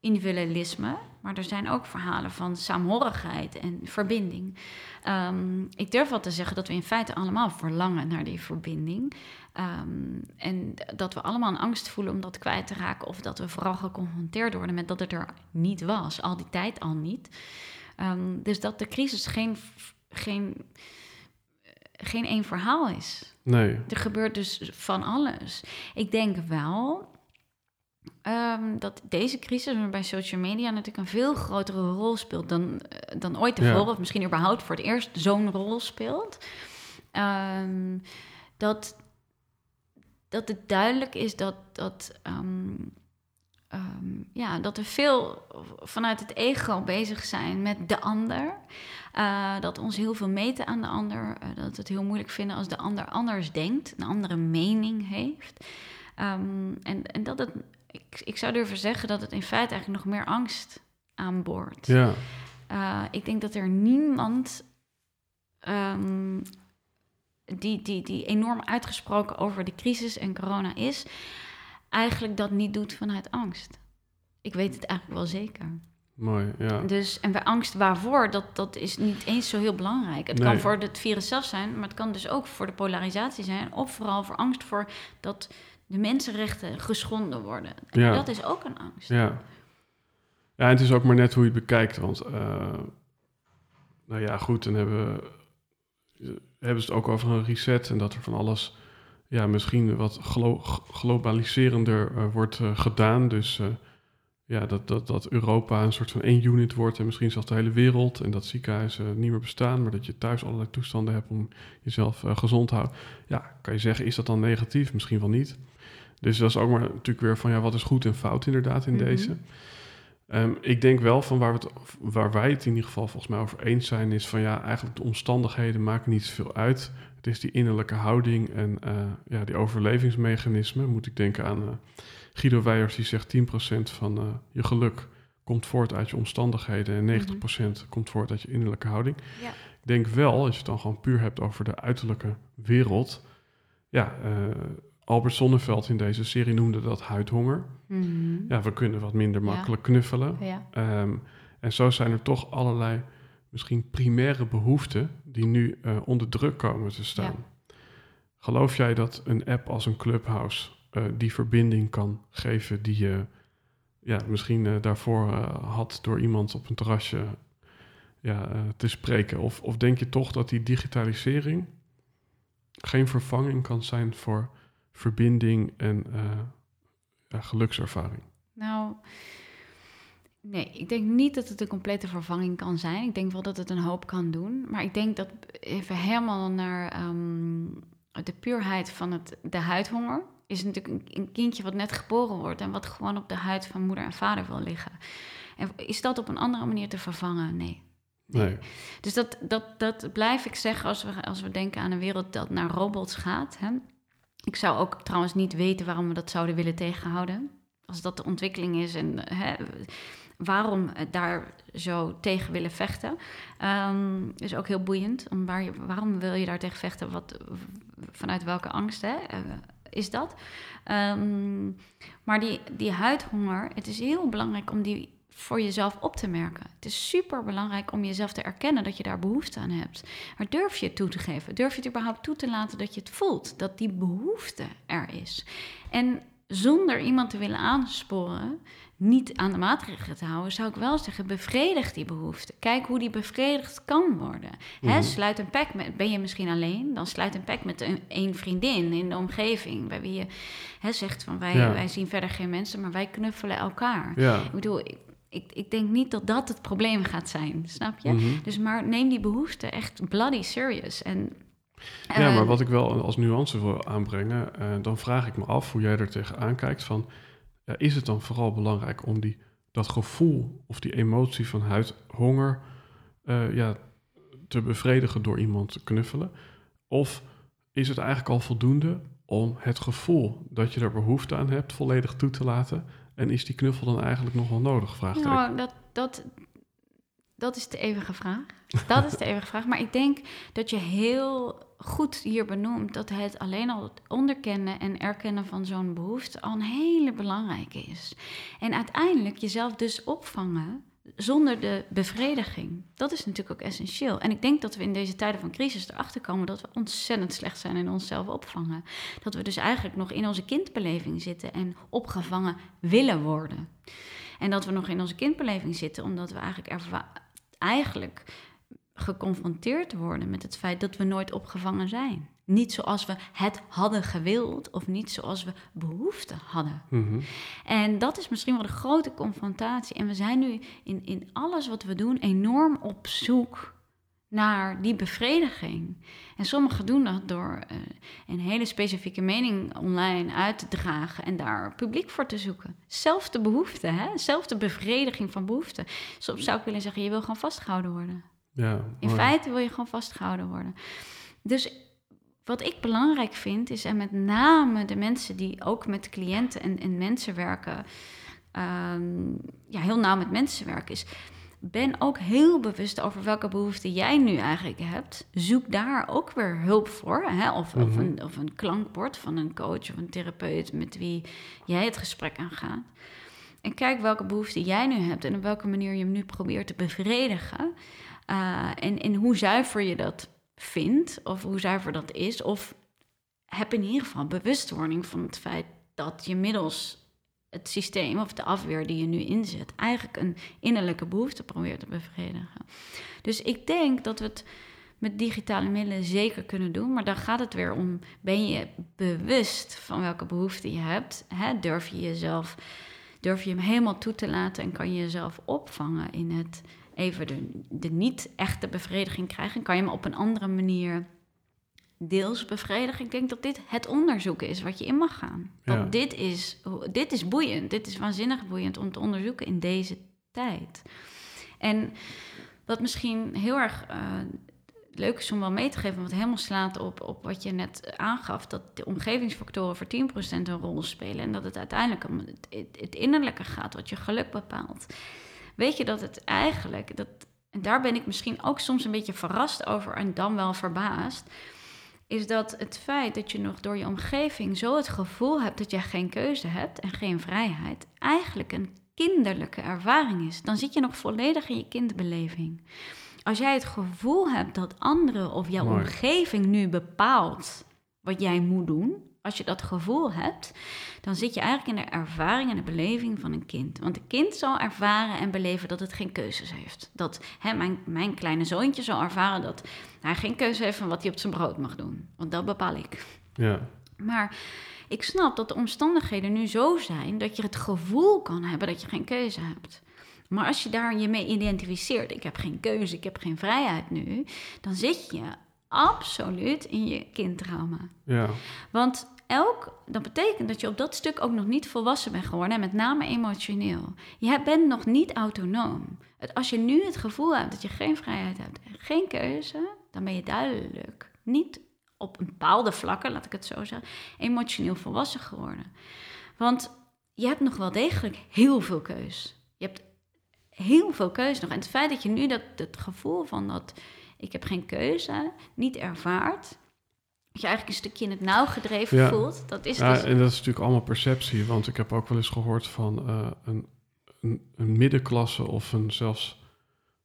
individualisme. Maar er zijn ook verhalen van saamhorigheid en verbinding. Ehm, ik durf wel te zeggen dat we in feite allemaal verlangen naar die verbinding. Ehm, en dat we allemaal een angst voelen om dat kwijt te raken. Of dat we vooral geconfronteerd worden met dat het er niet was. Al die tijd al niet. Ehm, dus dat de crisis geen, geen, geen één verhaal is.
Nee,
Er gebeurt dus van alles. Ik denk wel ehm, dat deze crisis bij social media natuurlijk een veel grotere rol speelt dan, eh, dan ooit tevoren.
Ja.
Of misschien überhaupt voor het eerst zo'n rol speelt. Dat, dat het duidelijk is dat, dat, ehm, ehm, ja, dat we veel vanuit het ego bezig zijn met de ander. Eh, dat ons heel veel meten aan de ander. eh, dat we het heel moeilijk vinden als de ander anders denkt, een andere mening heeft. Ehm, en, en dat het, ik, ik zou durven zeggen dat het in feite eigenlijk nog meer angst aanboort.
ja,
Eh, ik denk dat er niemand die, die, die enorm uitgesproken over de crisis en corona is, eigenlijk dat niet doet vanuit angst. Ik weet het eigenlijk wel zeker.
mooi, ja.
Dus, en bij angst waarvoor, dat, dat is niet eens zo heel belangrijk. Het kan voor het virus zelf zijn, maar het kan dus ook voor de polarisatie zijn. Of vooral voor angst voor dat de mensenrechten geschonden worden. En
Ja.
Dat is ook een angst.
Ja. Ja, het is ook maar net hoe je het bekijkt. Want, eh, nou ja, goed, dan hebben, we- hebben ze het ook over een reset en dat er van alles, ja, misschien wat glo- globaliserender eh, wordt eh, gedaan. Dus eh, ja, dat, dat, dat Europa een soort van één unit wordt en misschien zelfs de hele wereld. En dat ziekenhuizen niet meer bestaan, maar dat je thuis allerlei toestanden hebt om jezelf gezond te houden. Ja, kan je zeggen, is dat dan negatief? Misschien wel niet. Dus dat is ook maar natuurlijk weer van, ja, wat is goed en fout inderdaad in
Mhm.
deze. Ehm, ik denk wel van waar, we het, waar wij het in ieder geval volgens mij over eens zijn, is van ja, eigenlijk de omstandigheden maken niet zoveel uit. Het is die innerlijke houding en uh, ja, die overlevingsmechanismen. Moet ik denken aan uh, Guido Weijers, die zegt 10% van uh, je geluk komt voort uit je omstandigheden en 90% mm komt voort uit je innerlijke houding.
Ja.
Ik denk wel, als je het dan gewoon puur hebt over de uiterlijke wereld, ja, Albert Sonneveld in deze serie noemde dat huidhonger.
Mhm.
Ja, we kunnen wat minder makkelijk knuffelen.
Ja.
Ehm, en zo zijn er toch allerlei misschien primaire behoeften die nu uh, onder druk komen te staan. Geloof jij dat een app als een Clubhouse uh, die verbinding kan geven die je ja, misschien uh, daarvoor had door iemand op een terrasje ja, te spreken? Of, of denk je toch dat die digitalisering geen vervanging kan zijn voor verbinding en ja, gelukservaring?
Nou, nee, ik denk niet dat het een complete vervanging kan zijn. Ik denk wel dat het een hoop kan doen. Maar ik denk dat even helemaal naar um, de puurheid van het, de huidhonger... is natuurlijk een kindje wat net geboren wordt... en wat gewoon op de huid van moeder en vader wil liggen. En is dat op een andere manier te vervangen? Nee.
Nee.
Dus dat, dat, dat blijf ik zeggen als we, als we denken aan een wereld dat naar robots gaat. Hè. Ik zou ook trouwens niet weten waarom we dat zouden willen tegenhouden. Als dat de ontwikkeling is en hè, waarom daar zo tegen willen vechten. Um, is ook heel boeiend. Om waar waarom wil je daar tegen vechten? Wat, vanuit welke angst hè, uh, is dat? Um, maar die, die huidhonger, het is heel belangrijk om die voor jezelf op te merken. Het is super belangrijk om jezelf te erkennen dat je daar behoefte aan hebt. Maar durf je het toe te geven? Durf je het überhaupt toe te laten dat je het voelt? Dat die behoefte er is. En zonder iemand te willen aansporen, niet aan de maatregelen te houden, zou ik wel zeggen: bevredig die behoefte. Kijk hoe die bevredigd kan worden. Mm -hmm. sluit een pack met, ben je misschien alleen, dan sluit een pack met een, een vriendin in de omgeving, bij wie je he, zegt van wij,
Ja.
wij zien verder geen mensen, maar wij knuffelen elkaar.
Ja.
Ik bedoel, ik, ik, denk niet dat dat het probleem gaat zijn, snap je?
Mhm.
Dus maar neem die behoefte echt bloody serious. En,
Ja, maar wat ik wel als nuance wil aanbrengen, eh, dan vraag ik me af hoe jij er tegenaan kijkt van, is het dan vooral belangrijk om die, dat gevoel of die emotie van huidhonger eh, ja, te bevredigen door iemand te knuffelen? Of is het eigenlijk al voldoende om het gevoel dat je er behoefte aan hebt volledig toe te laten? En is die knuffel dan eigenlijk nog wel nodig? Vraagteken.
Nou, dat, dat, dat is de eeuwige vraag. Dat is de eeuwige vraag. Maar ik denk dat je heel goed hier benoemt dat het alleen al het onderkennen en erkennen van zo'n behoefte al een hele belangrijke is. En uiteindelijk jezelf dus opvangen zonder de bevrediging. Dat is natuurlijk ook essentieel. En ik denk dat we in deze tijden van crisis erachter komen dat we ontzettend slecht zijn in onszelf opvangen. Dat we dus eigenlijk nog in onze kindbeleving zitten en opgevangen willen worden. En dat we nog in onze kindbeleving zitten omdat we eigenlijk, eigenlijk geconfronteerd worden met het feit dat we nooit opgevangen zijn. Niet zoals we het hadden gewild of niet zoals we behoefte hadden.
Mhm.
En dat is misschien wel de grote confrontatie. En we zijn nu in, in alles wat we doen enorm op zoek naar die bevrediging. En sommigen doen dat door uh, een hele specifieke mening online uit te dragen en daar publiek voor te zoeken. Zelfde behoefte, hè? zelfde bevrediging van behoefte. Soms zou ik willen zeggen, je wil gewoon vastgehouden worden.
Ja,
In feite wil je gewoon vastgehouden worden. Dus wat ik belangrijk vind, is en met name de mensen die ook met cliënten en, en mensen werken, um, ja, heel nauw met mensen werken, is ben ook heel bewust over welke behoeften jij nu eigenlijk hebt. Zoek daar ook weer hulp voor. Hè? Of, mm -hmm. of, een, of een klankbord van een coach of een therapeut met wie jij het gesprek aangaat. En kijk welke behoeften jij nu hebt en op welke manier je hem nu probeert te bevredigen. Uh, en, en hoe zuiver je dat vindt, of hoe zuiver dat is. Of heb in ieder geval bewustwording van het feit dat je middels het systeem of de afweer die je nu inzet, eigenlijk een innerlijke behoefte probeert te bevredigen. Dus ik denk dat we het met digitale middelen zeker kunnen doen, maar dan gaat het weer om: ben je bewust van welke behoeften je hebt? Durf je jezelf, durf je hem helemaal toe te laten en kan je jezelf opvangen in het even de, de niet echte bevrediging krijgen? Kan je hem op een andere manier deels bevredigen? Ik denk dat dit het onderzoek is wat je in mag gaan.
Ja.
Want dit is, dit is boeiend. Dit is waanzinnig boeiend om te onderzoeken in deze tijd. En wat misschien heel erg uh, leuk is om wel mee te geven, wat helemaal slaat op, op wat je net aangaf, dat de omgevingsfactoren voor 10% een rol spelen en dat het uiteindelijk om het, het, innerlijke gaat, wat je geluk bepaalt. Weet je dat het eigenlijk, dat, en daar ben ik misschien ook soms een beetje verrast over en dan wel verbaasd, is dat het feit dat je nog door je omgeving zo het gevoel hebt dat je geen keuze hebt en geen vrijheid, eigenlijk een kinderlijke ervaring is. Dan zit je nog volledig in je kindbeleving. Als jij het gevoel hebt dat anderen of jouw omgeving nu bepaalt wat jij moet doen, als je dat gevoel hebt, dan zit je eigenlijk in de ervaring en de beleving van een kind. Want een kind zal ervaren en beleven dat het geen keuzes heeft. Dat hè, mijn, mijn kleine zoontje zal ervaren dat hij geen keuze heeft van wat hij op zijn brood mag doen. Want dat bepaal ik.
Ja.
Maar ik snap dat de omstandigheden nu zo zijn dat je het gevoel kan hebben dat je geen keuze hebt. Maar als je daar je mee identificeert, ik heb geen keuze, ik heb geen vrijheid nu, dan zit je absoluut in je kindtrauma.
Ja.
Want elk, dat betekent dat je op dat stuk ook nog niet volwassen bent geworden, en met name emotioneel. Je bent nog niet autonoom. Als je nu het gevoel hebt dat je geen vrijheid hebt en geen keuze, dan ben je duidelijk niet op een bepaalde vlakken, laat ik het zo zeggen, emotioneel volwassen geworden. Want je hebt nog wel degelijk heel veel keus. Je hebt heel veel keus nog. En het feit dat je nu dat, het gevoel van dat ik heb geen keuze niet ervaart, dat je eigenlijk een stukje in het nauw gedreven voelt, dat is
ja, dus... En dat is natuurlijk allemaal perceptie, want ik heb ook wel eens gehoord van uh, een, een, een, middenklasse of een zelfs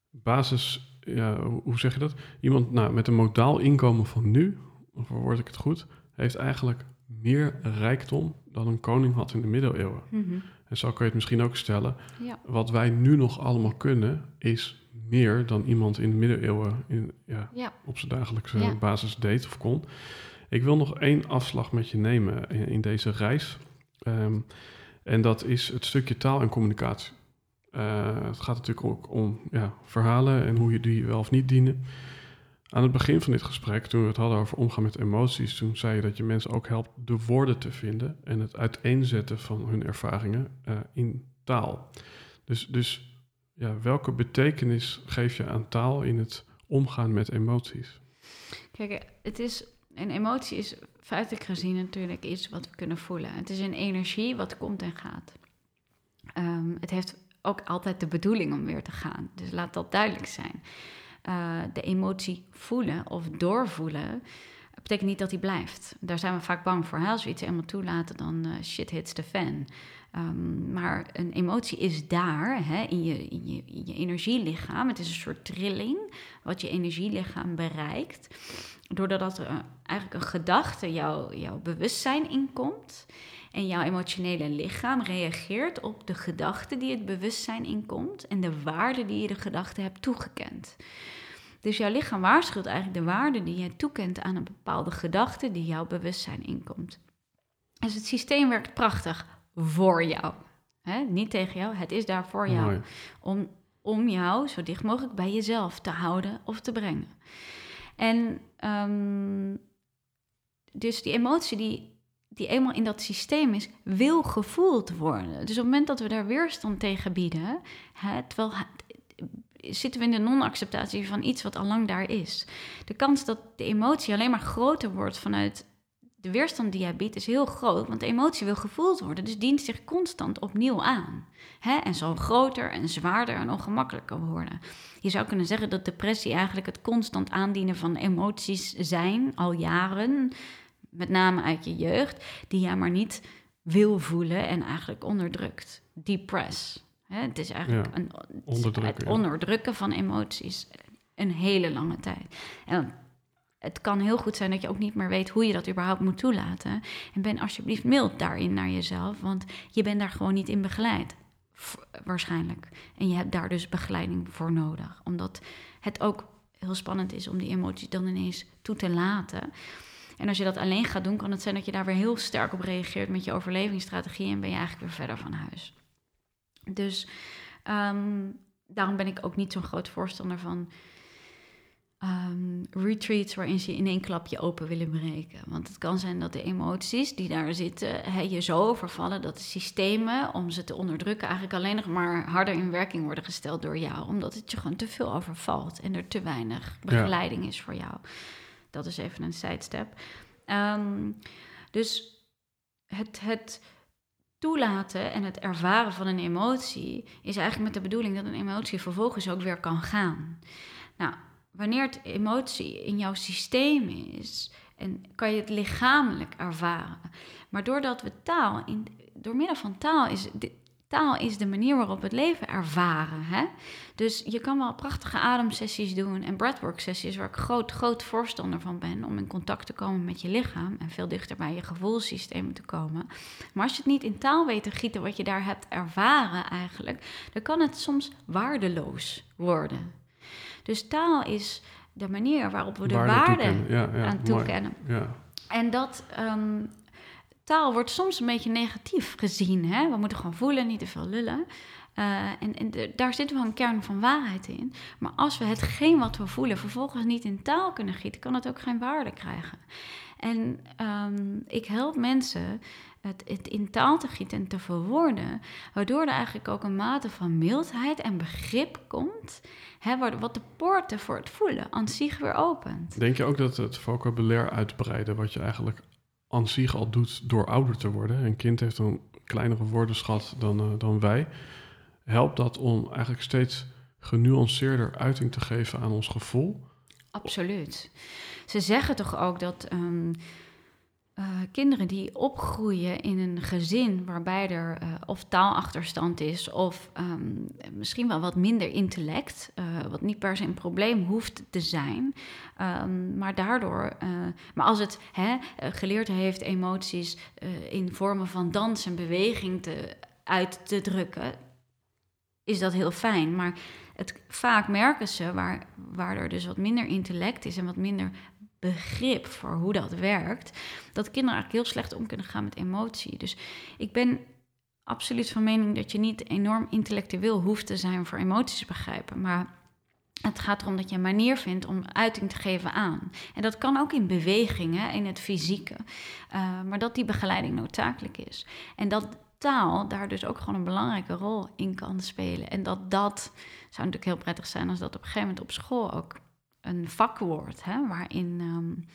basis, ja, hoe zeg je dat? Iemand nou, met een modaal inkomen van nu, of word ik het goed, heeft eigenlijk meer rijkdom dan een koning had in de middeleeuwen.
Mhm.
En zo kun je het misschien ook stellen.
Ja.
Wat wij nu nog allemaal kunnen, is meer dan iemand in de middeleeuwen in, ja, op zijn dagelijkse basis deed of kon. Ik wil nog één afslag met je nemen in, deze reis. Ehm, en dat is het stukje taal en communicatie. Uh, het gaat natuurlijk ook om ja, verhalen en hoe je die wel of niet dienen. Aan het begin van dit gesprek, toen we het hadden over omgaan met emoties, toen zei je dat je mensen ook helpt de woorden te vinden en het uiteenzetten van hun ervaringen uh, in taal. Dus, dus ja, welke betekenis geef je aan taal in het omgaan met emoties?
Kijk, het is, een emotie is feitelijk gezien natuurlijk iets wat we kunnen voelen. Het is een energie wat komt en gaat. Um, het heeft ook altijd de bedoeling om weer te gaan. Dus laat dat duidelijk zijn. Uh, de emotie voelen of doorvoelen, betekent niet dat die blijft. Daar zijn we vaak bang voor. Als we iets helemaal toelaten, dan uh, shit hits the fan. Um, maar een emotie is daar, hè, in, je, je, energielichaam. Het is een soort trilling wat je energielichaam bereikt. Doordat er eigenlijk een gedachte jouw bewustzijn inkomt. En jouw emotionele lichaam reageert op de gedachte die het bewustzijn inkomt. En de waarde die je de gedachte hebt toegekend. Dus jouw lichaam waarschuwt eigenlijk de waarde die je toekent aan een bepaalde gedachte die jouw bewustzijn inkomt. Dus het systeem werkt prachtig voor jou. Niet tegen jou, het is daar voor jou. Om, om jou zo dicht mogelijk bij jezelf te houden of te brengen. En um, dus die emotie die, die eenmaal in dat systeem is, wil gevoeld worden. Dus op het moment dat we daar weerstand tegen bieden, hè, terwijl zitten we in de non-acceptatie van iets wat al lang daar is. De kans dat de emotie alleen maar groter wordt vanuit de weerstand die jij biedt is heel groot, want de emotie wil gevoeld worden, dus dient zich constant opnieuw aan. Hè? En zal groter en zwaarder en ongemakkelijker worden. Je zou kunnen zeggen dat depressie eigenlijk het constant aandienen van emoties zijn, al jaren, met name uit je jeugd, die jij maar niet wil voelen en eigenlijk onderdrukt. Depress. Het is eigenlijk een, het onderdrukken van emoties een hele lange tijd. En het kan heel goed zijn dat je ook niet meer weet hoe je dat überhaupt moet toelaten. En ben alsjeblieft mild daarin naar jezelf, want je bent daar gewoon niet in begeleid. waarschijnlijk. En je hebt daar dus begeleiding voor nodig. Omdat het ook heel spannend is om die emoties dan ineens toe te laten. En als je dat alleen gaat doen, kan het zijn dat je daar weer heel sterk op reageert met je overlevingsstrategie en ben je eigenlijk weer verder van huis. Dus um, daarom ben ik ook niet zo'n groot voorstander van ehm, retreats waarin ze in één klapje open willen breken. Want het kan zijn dat de emoties die daar zitten je zo overvallen dat de systemen om ze te onderdrukken eigenlijk alleen nog maar harder in werking worden gesteld door jou. Omdat het je gewoon te veel overvalt en er te weinig begeleiding is voor jou. Dat is even een sidestep. Ehm, dus het, het toelaten en het ervaren van een emotie is eigenlijk met de bedoeling dat een emotie vervolgens ook weer kan gaan. Nou, wanneer het emotie in jouw systeem is, en kan je het lichamelijk ervaren. Maar doordat we taal, in, door middel van taal, is taal is de manier waarop we het leven ervaren. Hè? Dus je kan wel prachtige ademsessies doen en breathwork sessies, waar ik groot, groot voorstander van ben, om in contact te komen met je lichaam en veel dichter bij je gevoelssysteem te komen. Maar als je het niet in taal weet te gieten wat je daar hebt ervaren eigenlijk, dan kan het soms waardeloos worden. Dus taal is de manier waarop we de waarde, aan toekennen. Ja. En dat ehm, taal wordt soms een beetje negatief gezien. Hè? We moeten gewoon voelen, niet te veel lullen. Uh, en, en daar zit wel een kern van waarheid in. Maar als we hetgeen wat we voelen vervolgens niet in taal kunnen gieten, kan het ook geen waarde krijgen. En um, ik help mensen het, het, in taal te gieten en te verwoorden, waardoor er eigenlijk ook een mate van mildheid en begrip komt, hè, wat de poorten voor het voelen aan zich weer opent.
Denk je ook dat het vocabulaire uitbreiden, wat je eigenlijk aan zich al doet door ouder te worden. Een kind heeft een kleinere woordenschat dan, uh, dan wij. Helpt dat om eigenlijk steeds genuanceerder uiting te geven aan ons gevoel?
Absoluut. Ze zeggen toch ook dat um, uh, kinderen die opgroeien in een gezin waarbij er uh, of taalachterstand is of um, misschien wel wat minder intellect, uh, wat niet per se een probleem hoeft te zijn, um, maar daardoor, maar als het hè, geleerd heeft emoties in vormen van dans en beweging te, uit te drukken, is dat heel fijn. Maar het, vaak merken ze, waar, waar er dus wat minder intellect is en wat minder begrip voor hoe dat werkt, dat kinderen eigenlijk heel slecht om kunnen gaan met emotie. Dus ik ben absoluut van mening dat je niet enorm intellectueel hoeft te zijn voor emoties begrijpen, maar het gaat erom dat je een manier vindt om uiting te geven aan. En dat kan ook in bewegingen, in het fysieke, uh, maar dat die begeleiding noodzakelijk is. En dat taal daar dus ook gewoon een belangrijke rol in kan spelen. En dat dat zou natuurlijk heel prettig zijn als dat op een gegeven moment op school ook een vakwoord, hè, waarin um,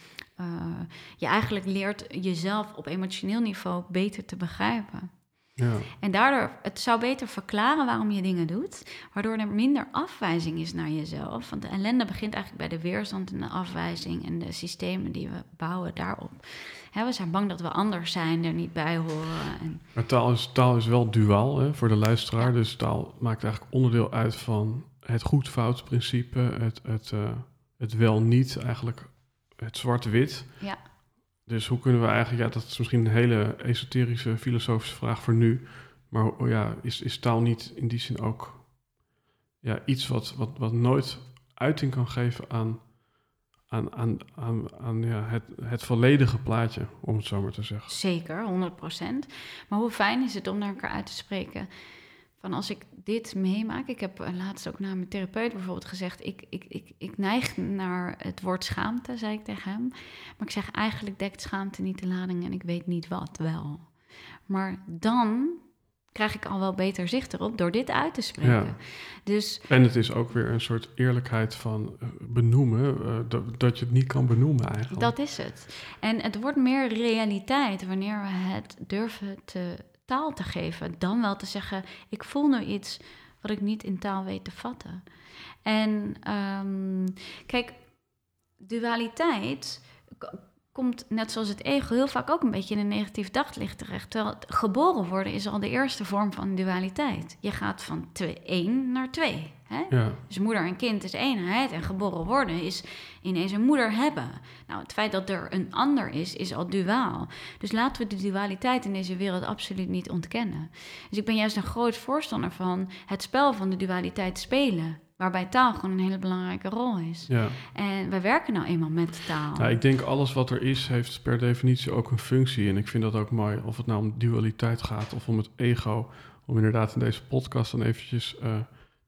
uh, je eigenlijk leert jezelf op emotioneel niveau beter te begrijpen. Ja. En daardoor, het zou beter verklaren waarom je dingen doet, waardoor er minder afwijzing is naar jezelf. Want de ellende begint eigenlijk bij de weerstand en de afwijzing en de systemen die we bouwen daarop. Hè, we zijn bang dat we anders zijn, er niet bij horen. En...
Maar taal is, taal is wel duaal hè, voor de luisteraar, dus taal maakt eigenlijk onderdeel uit van het goed-fout principe, het, het uh het wel niet, eigenlijk het zwart-wit. Ja. Dus hoe kunnen we eigenlijk, ja, dat is misschien een hele esoterische filosofische vraag voor nu. Maar oh ja, is, is taal niet in die zin ook ja, iets wat, wat, wat nooit uiting kan geven aan, aan, aan, aan, aan ja, het, het volledige plaatje, om het zo maar te zeggen?
Zeker, 100%. Maar hoe fijn is het om naar elkaar uit te spreken? Van als ik dit meemaak, ik heb eh, laatst ook naar mijn therapeut bijvoorbeeld gezegd, ik, ik, ik, ik neig naar het woord schaamte, zei ik tegen hem. Maar ik zeg eigenlijk dekt schaamte niet de lading en ik weet niet wat wel. Maar dan krijg ik al wel beter zicht erop door dit uit te spreken. Ja. Dus,
en het is ook weer een soort eerlijkheid van eh, benoemen, uh, dat, dat je het niet kan benoemen eigenlijk.
Dat is het. En het wordt meer realiteit wanneer we het durven te taal te geven. Dan wel te zeggen, ik voel nu iets wat ik niet in taal weet te vatten. En um, kijk, dualiteit komt net zoals het ego heel vaak ook een beetje in een negatief daglicht terecht. Terwijl geboren worden is al de eerste vorm van dualiteit. Je gaat van 1 naar 2. Hè? Ja. Dus moeder en kind is eenheid en geboren worden is ineens een moeder hebben. Nou, het feit dat er een ander is, is al duaal. Dus laten we de dualiteit in deze wereld absoluut niet ontkennen. Dus ik ben juist een groot voorstander van het spel van de dualiteit spelen. Waarbij taal gewoon een hele belangrijke rol is. Ja. En wij werken nou eenmaal met taal.
Nou, ik denk alles wat er is, heeft per definitie ook een functie. En ik vind dat ook mooi, of het nou om dualiteit gaat of om het ego. Om inderdaad in deze podcast dan eventjes uh,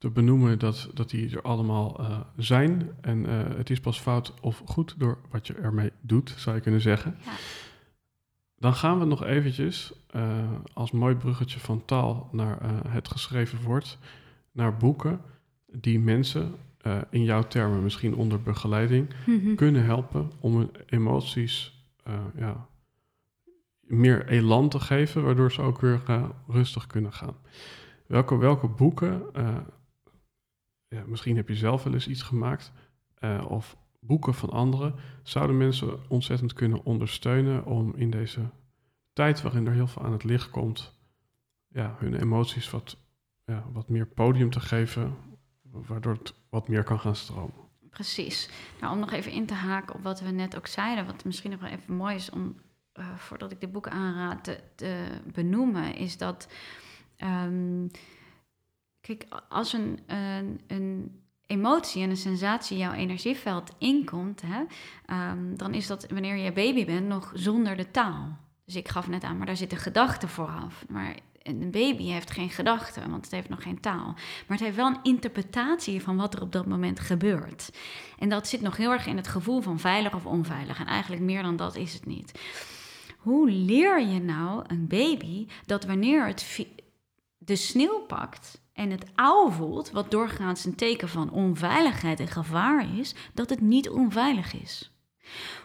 te benoemen dat, dat die er allemaal eh, zijn. En eh, het is pas fout of goed door wat je ermee doet, zou je kunnen zeggen.
Ja.
Dan gaan we nog eventjes eh, als mooi bruggetje van taal naar het geschreven woord, naar boeken die mensen in jouw termen, misschien onder begeleiding,
Mhm.
kunnen helpen om hun emoties ja, meer elan te geven, waardoor ze ook weer rustig kunnen gaan. Welke, welke boeken, ja, misschien heb je zelf wel eens iets gemaakt, eh, of boeken van anderen, zouden mensen ontzettend kunnen ondersteunen om in deze tijd waarin er heel veel aan het licht komt, ja, hun emoties wat, ja, wat meer podium te geven, waardoor het wat meer kan gaan stromen.
Precies. Nou, om nog even in te haken op wat we net ook zeiden, wat misschien nog wel even mooi is om, eh, voordat ik dit boek aanraad, te, te benoemen, is dat, ehm, kijk, als een, een, een emotie en een sensatie jouw energieveld inkomt, hè, ehm, dan is dat wanneer je baby bent nog zonder de taal. Dus ik gaf net aan, maar daar zitten gedachten vooraf. Maar een baby heeft geen gedachten, want het heeft nog geen taal. Maar het heeft wel een interpretatie van wat er op dat moment gebeurt. En dat zit nog heel erg in het gevoel van veilig of onveilig. En eigenlijk meer dan dat is het niet. Hoe leer je nou een baby dat wanneer het de sneeuw pakt en het auw voelt, wat doorgaans een teken van onveiligheid en gevaar is, dat het niet onveilig is?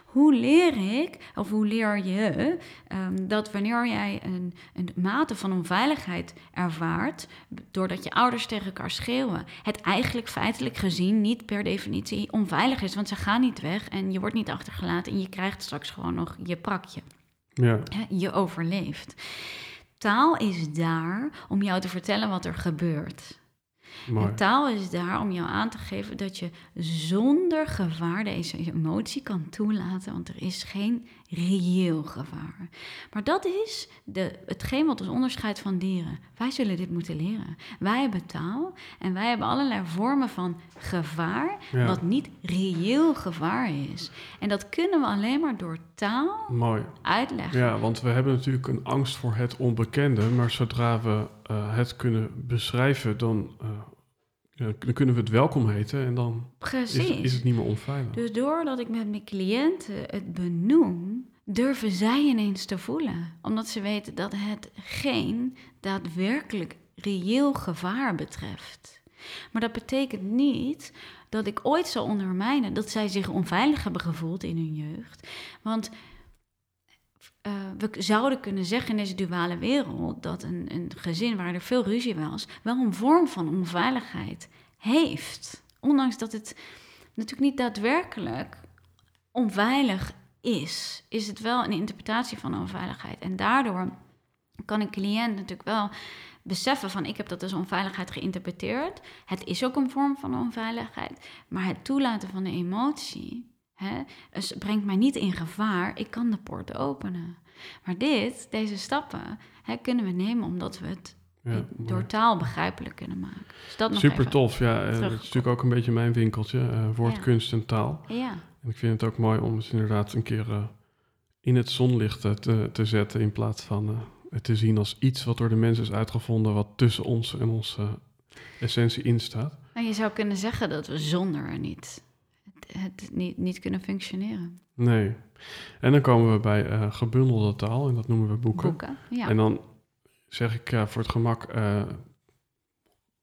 Hoe leer ik, of hoe leer je, ehm, dat wanneer jij een, een mate van onveiligheid ervaart, doordat je ouders tegen elkaar schreeuwen, het eigenlijk feitelijk gezien niet per definitie onveilig is, want ze gaan niet weg en je wordt niet achtergelaten en je krijgt straks gewoon nog je prakje.
Ja,
Je overleeft. Taal is daar om jou te vertellen wat er gebeurt.
mooi.
En taal is daar om jou aan te geven dat je zonder gevaar deze emotie kan toelaten, want er is geen reëel gevaar. Maar dat is de, hetgeen wat ons onderscheidt van dieren. Wij zullen dit moeten leren. Wij hebben taal en wij hebben allerlei vormen van gevaar,
Ja.
wat niet reëel gevaar is. En dat kunnen we alleen maar door taal
Mooi.
uitleggen.
Ja, want we hebben natuurlijk een angst voor het onbekende, maar zodra we eh, het kunnen beschrijven, dan, eh, ja, dan kunnen we het welkom heten en dan is, is het niet meer onveilig.
Dus doordat ik met mijn cliënten het benoem, durven zij ineens te voelen. Omdat ze weten dat het geen daadwerkelijk reëel gevaar betreft. Maar dat betekent niet dat ik ooit zal ondermijnen dat zij zich onveilig hebben gevoeld in hun jeugd. Want eh, we zouden kunnen zeggen in deze duale wereld dat een, een gezin waar er veel ruzie was, wel een vorm van onveiligheid heeft. Ondanks dat het natuurlijk niet daadwerkelijk onveilig is, is het wel een interpretatie van onveiligheid. En daardoor kan een cliënt natuurlijk wel beseffen van ik heb dat als onveiligheid geïnterpreteerd. Het is ook een vorm van onveiligheid, maar het toelaten van de emotie hè, es- brengt mij niet in gevaar. Ik kan de poort openen. Maar dit, deze stappen, hè, kunnen we nemen omdat we het
Ja,
door taal begrijpelijk kunnen maken. Dus dat
Super tof. Ja, eh, dat is natuurlijk ook een beetje mijn winkeltje, eh, woord,
Ja.
en taal.
Ja,
En ik vind het ook mooi om het inderdaad een keer eh, in het zonlicht te, te zetten in plaats van het te zien als iets wat door de mens is uitgevonden, wat tussen ons en onze essentie instaat.
Nou, je zou kunnen zeggen dat we zonder er niet, het, niet, niet kunnen functioneren.
Nee. En dan komen we bij eh, gebundelde taal en dat noemen we boeken.
Boeken, ja.
En dan zeg ik ja, voor het gemak, eh,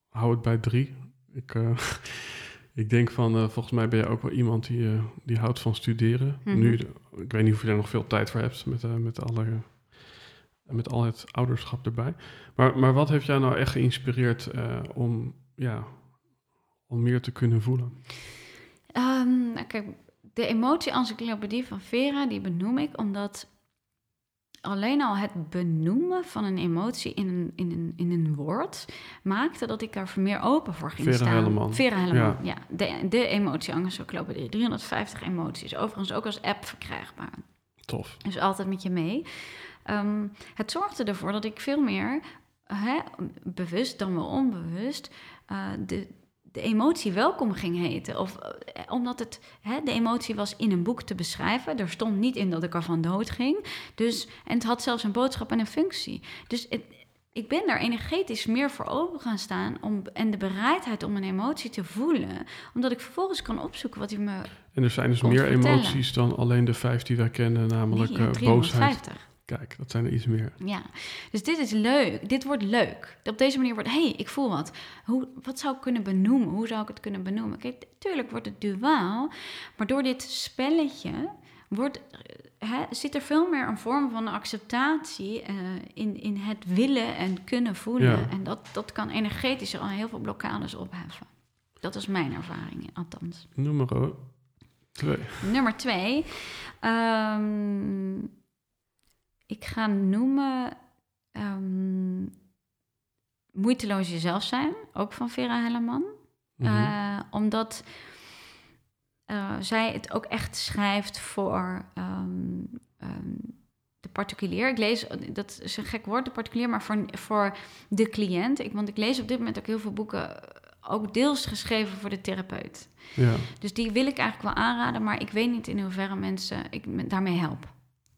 hou het bij drie. Ik, eh, *laughs* ik denk van, eh, volgens mij ben je ook wel iemand die, eh, die houdt van studeren.
Mhm.
Nu, ik weet niet of je daar nog veel tijd voor hebt met, eh, met, alle, met al het ouderschap erbij. Maar, maar wat heeft jou nou echt geïnspireerd eh, om, ja, om meer te kunnen voelen?
Ehm, nou, kijk, de emotie-encyclopedie van Vera, die benoem ik omdat alleen al het benoemen van een emotie in een, in een, in een woord maakte dat ik daar meer open voor ging
Vera
staan.
Helleman.
Vera Helleman,
Ja.
ja. De, de emotie-encyclopedie, 350 emoties. Overigens ook als app verkrijgbaar.
Tof.
Dus altijd met je mee. Ehm, het zorgde ervoor dat ik veel meer, hè, bewust dan wel onbewust, eh, de, de emotie welkom ging heten. Of eh, omdat het, hè, de emotie was in een boek te beschrijven. Er stond niet in dat ik ervan dood ging. Dus, en het had zelfs een boodschap en een functie. Dus het, ik ben daar energetisch meer voor open gaan staan om, en de bereidheid om een emotie te voelen, omdat ik vervolgens kan opzoeken wat hij me.
En er zijn dus meer
vertellen.
emoties dan alleen de vijf die wij kennen, namelijk eh, boosheid.
350.
Kijk, dat zijn er iets meer.
Ja, dus dit is leuk. Dit wordt leuk. Op deze manier wordt, hé, hey, ik voel wat. Hoe, wat zou ik kunnen benoemen? Hoe zou ik het kunnen benoemen? Kijk, tuurlijk wordt het duaal, maar door dit spelletje wordt, eh, hè, zit er veel meer een vorm van acceptatie eh, in, in het willen en kunnen voelen.
Ja.
En dat, dat kan energetisch al heel veel blokkades opheffen. Dat is mijn ervaring, althans.
Nummer twee.
Nummer twee. ehm, ik ga noemen ehm, Moeiteloos jezelf zijn, ook van Vera Helleman.
Mhm.
Eh, omdat eh, zij het ook echt schrijft voor ehm, ehm, de particulier. Ik lees, dat is een gek woord, de particulier, maar voor, voor de cliënt. Ik, want ik lees op dit moment ook heel veel boeken, ook deels geschreven voor de therapeut.
ja.
Dus die wil ik eigenlijk wel aanraden, maar ik weet niet in hoeverre mensen ik me daarmee help.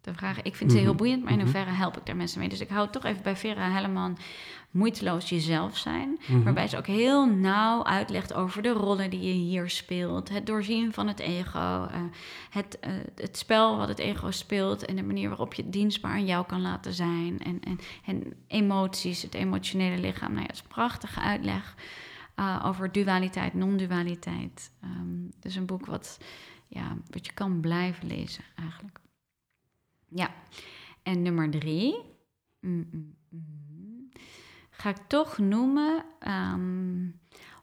De vraag, ik vind ze heel
Mhm,
boeiend, maar in
mhm.
hoeverre help ik daar mensen mee? Dus ik hou toch even bij Vera Helleman moeiteloos jezelf zijn.
Mhm.
Waarbij ze ook heel nauw uitlegt over de rollen die je hier speelt. Het doorzien van het ego. eh, het, eh, het spel wat het ego speelt. En de manier waarop je het dienstbaar aan jou kan laten zijn. En, en, en emoties, het emotionele lichaam. Nou ja, het is een prachtige uitleg eh, over dualiteit, non-dualiteit. Ehm, dus een boek wat, ja, wat je kan blijven lezen eigenlijk. Ja, en nummer drie. Mm, mm, mm. Ga ik toch noemen ehm,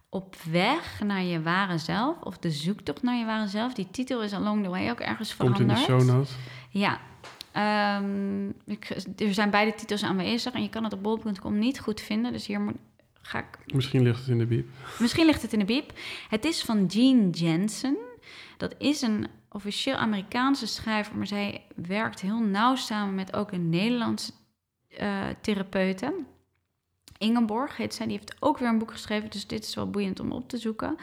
Op weg naar je ware zelf. Of de zoektocht naar je ware zelf. Die titel is along the way ook ergens
Komt in
veranderd.
de show notes.
Ja. Ik, er zijn beide titels aanwezig en je kan het op bol.com niet goed vinden. Dus hier moet, ga ik
Misschien ligt het in de biep.
Misschien ligt het in de biep. Het is van Jean Jensen. Dat is een officieel Amerikaanse schrijver, maar zij werkt heel nauw samen met ook een Nederlandse eh therapeute. Ingeborg heet zij, die heeft ook weer een boek geschreven, dus dit is wel boeiend om op te zoeken.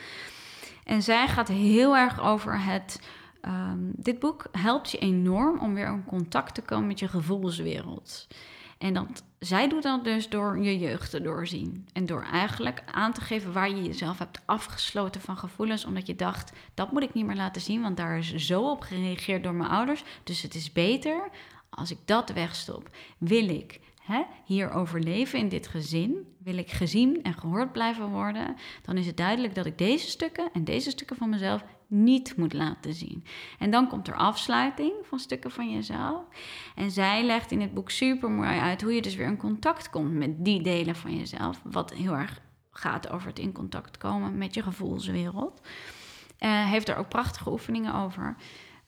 En zij gaat heel erg over het. ehm, dit boek helpt je enorm om weer in contact te komen met je gevoelswereld. En dat, zij doet dat dus door je jeugd te doorzien. En door eigenlijk aan te geven waar je jezelf hebt afgesloten van gevoelens. Omdat je dacht, dat moet ik niet meer laten zien, want daar is zo op gereageerd door mijn ouders. Dus het is beter als ik dat wegstop. Wil ik hè, hier overleven in dit gezin? Wil ik gezien en gehoord blijven worden? Dan is het duidelijk dat ik deze stukken en deze stukken van mezelf niet moet laten zien. En dan komt er afsluiting van stukken van jezelf. En zij legt in het boek super mooi uit hoe je dus weer in contact komt met die delen van jezelf. Wat heel erg gaat over het in contact komen met je gevoelswereld. Eh, heeft er ook prachtige oefeningen over.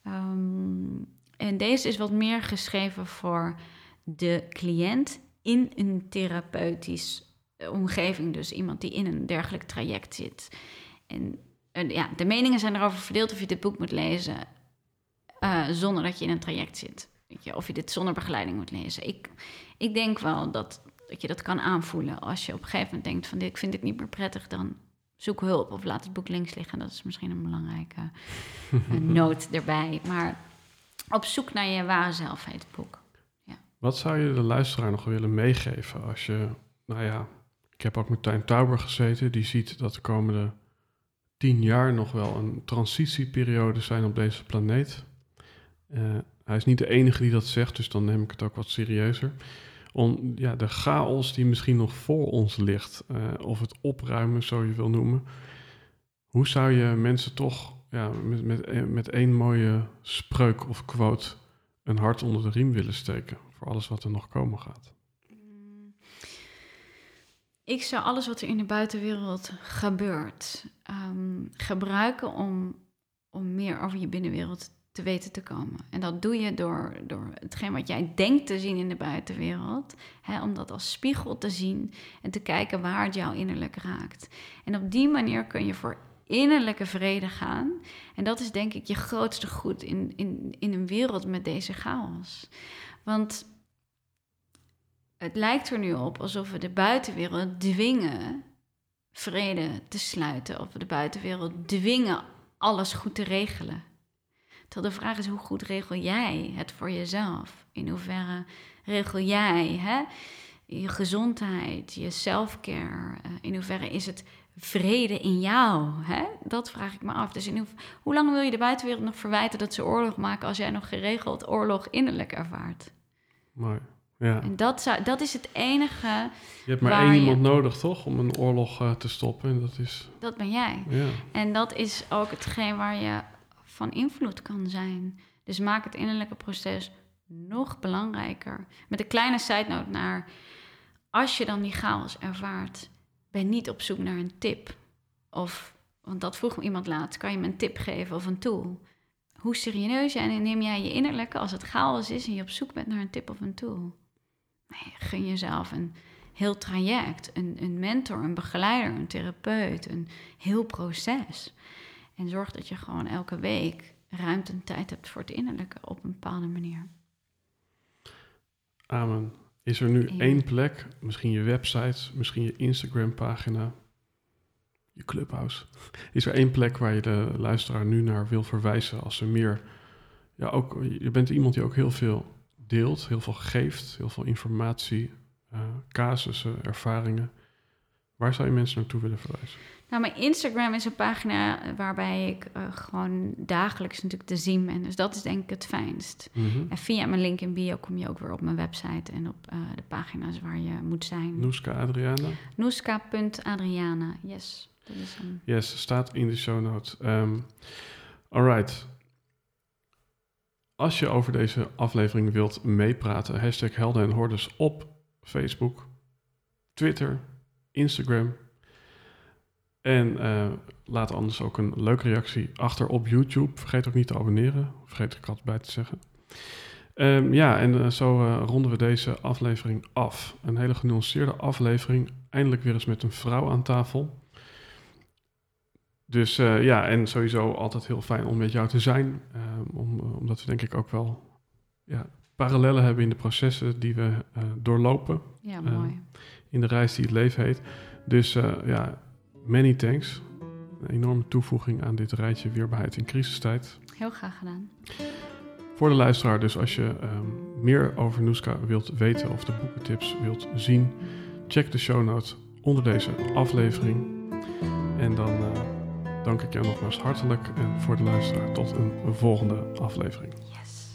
Ehm, en deze is wat meer geschreven voor de cliënt in een therapeutisch omgeving. Dus iemand die in een dergelijk traject zit. En eh, ja, de meningen zijn erover verdeeld of je dit boek moet lezen eh, zonder dat je in een traject zit. Weet je, of je dit zonder begeleiding moet lezen. Ik, ik denk wel dat, dat je dat kan aanvoelen. Als je op een gegeven moment denkt van dit, ik vind dit niet meer prettig, dan zoek hulp of laat het boek links liggen. Dat is misschien een belangrijke eh, *laughs* noot erbij. Maar op zoek naar je ware zelf heet het boek.
Wat zou je de luisteraar nog willen meegeven als je, nou ja, ik heb ook met Tijn Tauber gezeten, die ziet dat de komende tien jaar nog wel een transitieperiode zijn op deze planeet. Eh, hij is niet de enige die dat zegt, dus dan neem ik het ook wat serieuzer. Om ja, de chaos die misschien nog voor ons ligt, eh, of het opruimen, zo je wil noemen. Hoe zou je mensen toch ja, met, met, met één mooie spreuk of quote een hart onder de riem willen steken voor alles wat er nog komen gaat?
Ik zou alles wat er in de buitenwereld gebeurt ehm, gebruiken om, om meer over je binnenwereld te weten te komen. En dat doe je door, door hetgeen wat jij denkt te zien in de buitenwereld, hè, om dat als spiegel te zien en te kijken waar het jou innerlijk raakt. En op die manier kun je voor innerlijke vrede gaan. En dat is denk ik je grootste goed in, in, in een wereld met deze chaos. Want het lijkt er nu op alsof we de buitenwereld dwingen vrede te sluiten. Of we de buitenwereld dwingen alles goed te regelen. Terwijl de vraag is, hoe goed regel jij het voor jezelf? In hoeverre regel jij hè, je gezondheid, je self-care? Uh, in hoeverre is het vrede in jou? Hè? Dat vraag ik me af. Dus in hoe lang wil je de buitenwereld nog verwijten dat ze oorlog maken als jij nog geregeld oorlog innerlijk ervaart?
Mooi. Ja.
En dat, zou, dat is het enige.
Je hebt maar één iemand nodig, toch, om een oorlog uh, te stoppen? En dat is.
Dat ben jij.
Ja.
En dat is ook hetgeen waar je van invloed kan zijn. Dus maak het innerlijke proces nog belangrijker. Met een kleine side note naar. Als je dan die chaos ervaart, ben niet op zoek naar een tip. Of, want dat vroeg me iemand laatst, kan je me een tip geven of een tool? Hoe serieus en neem jij je innerlijke als het chaos is en je op zoek bent naar een tip of een tool? Gun jezelf een heel traject, een, een mentor, een begeleider, een therapeut, een heel proces. En zorg dat je gewoon elke week ruimte en tijd hebt voor het innerlijke op een bepaalde manier.
Amen. Is er nu één plek, misschien je website, misschien je Instagram-pagina, je clubhouse? Is er één plek waar je de luisteraar nu naar wil verwijzen als ze meer. Ja, ook, je bent iemand die ook heel veel deelt, heel veel geeft, heel veel informatie, uh, casussen, ervaringen. Waar zou je mensen naartoe willen verwijzen?
Nou, mijn Instagram is een pagina waarbij ik uh, gewoon dagelijks natuurlijk te zien ben. Dus dat is denk ik het fijnst.
Mm -hmm.
En via mijn link in bio kom je ook weer op mijn website en op uh, de pagina's waar je moet zijn.
Noeska Adriana?
Noeska.adriana, yes. Dat is een...
Yes, staat in de show notes. Um, all right. Als je over deze aflevering wilt meepraten, hashtag Helden en Hordes op Facebook, Twitter, Instagram. En uh, laat anders ook een leuke reactie achter op YouTube. Vergeet ook niet te abonneren. Vergeet ik altijd bij te zeggen. Um, ja, en uh, zo uh, ronden we deze aflevering af. Een hele genuanceerde aflevering. Eindelijk weer eens met een vrouw aan tafel. Dus uh, ja, en sowieso altijd heel fijn om met jou te zijn. Uh, om, omdat we denk ik ook wel ja, parallellen hebben in de processen die we uh, doorlopen.
Ja, mooi.
in de reis die het leven heet. Dus ja, many thanks. Een enorme toevoeging aan dit rijtje weerbaarheid in crisistijd.
Heel graag gedaan.
Voor de luisteraar dus, als je um, meer over Noeska wilt weten of de boekentips wilt zien, check de show notes onder deze aflevering. En dan dank ik jou nogmaals hartelijk en voor de luisteraar tot een volgende aflevering.
Yes.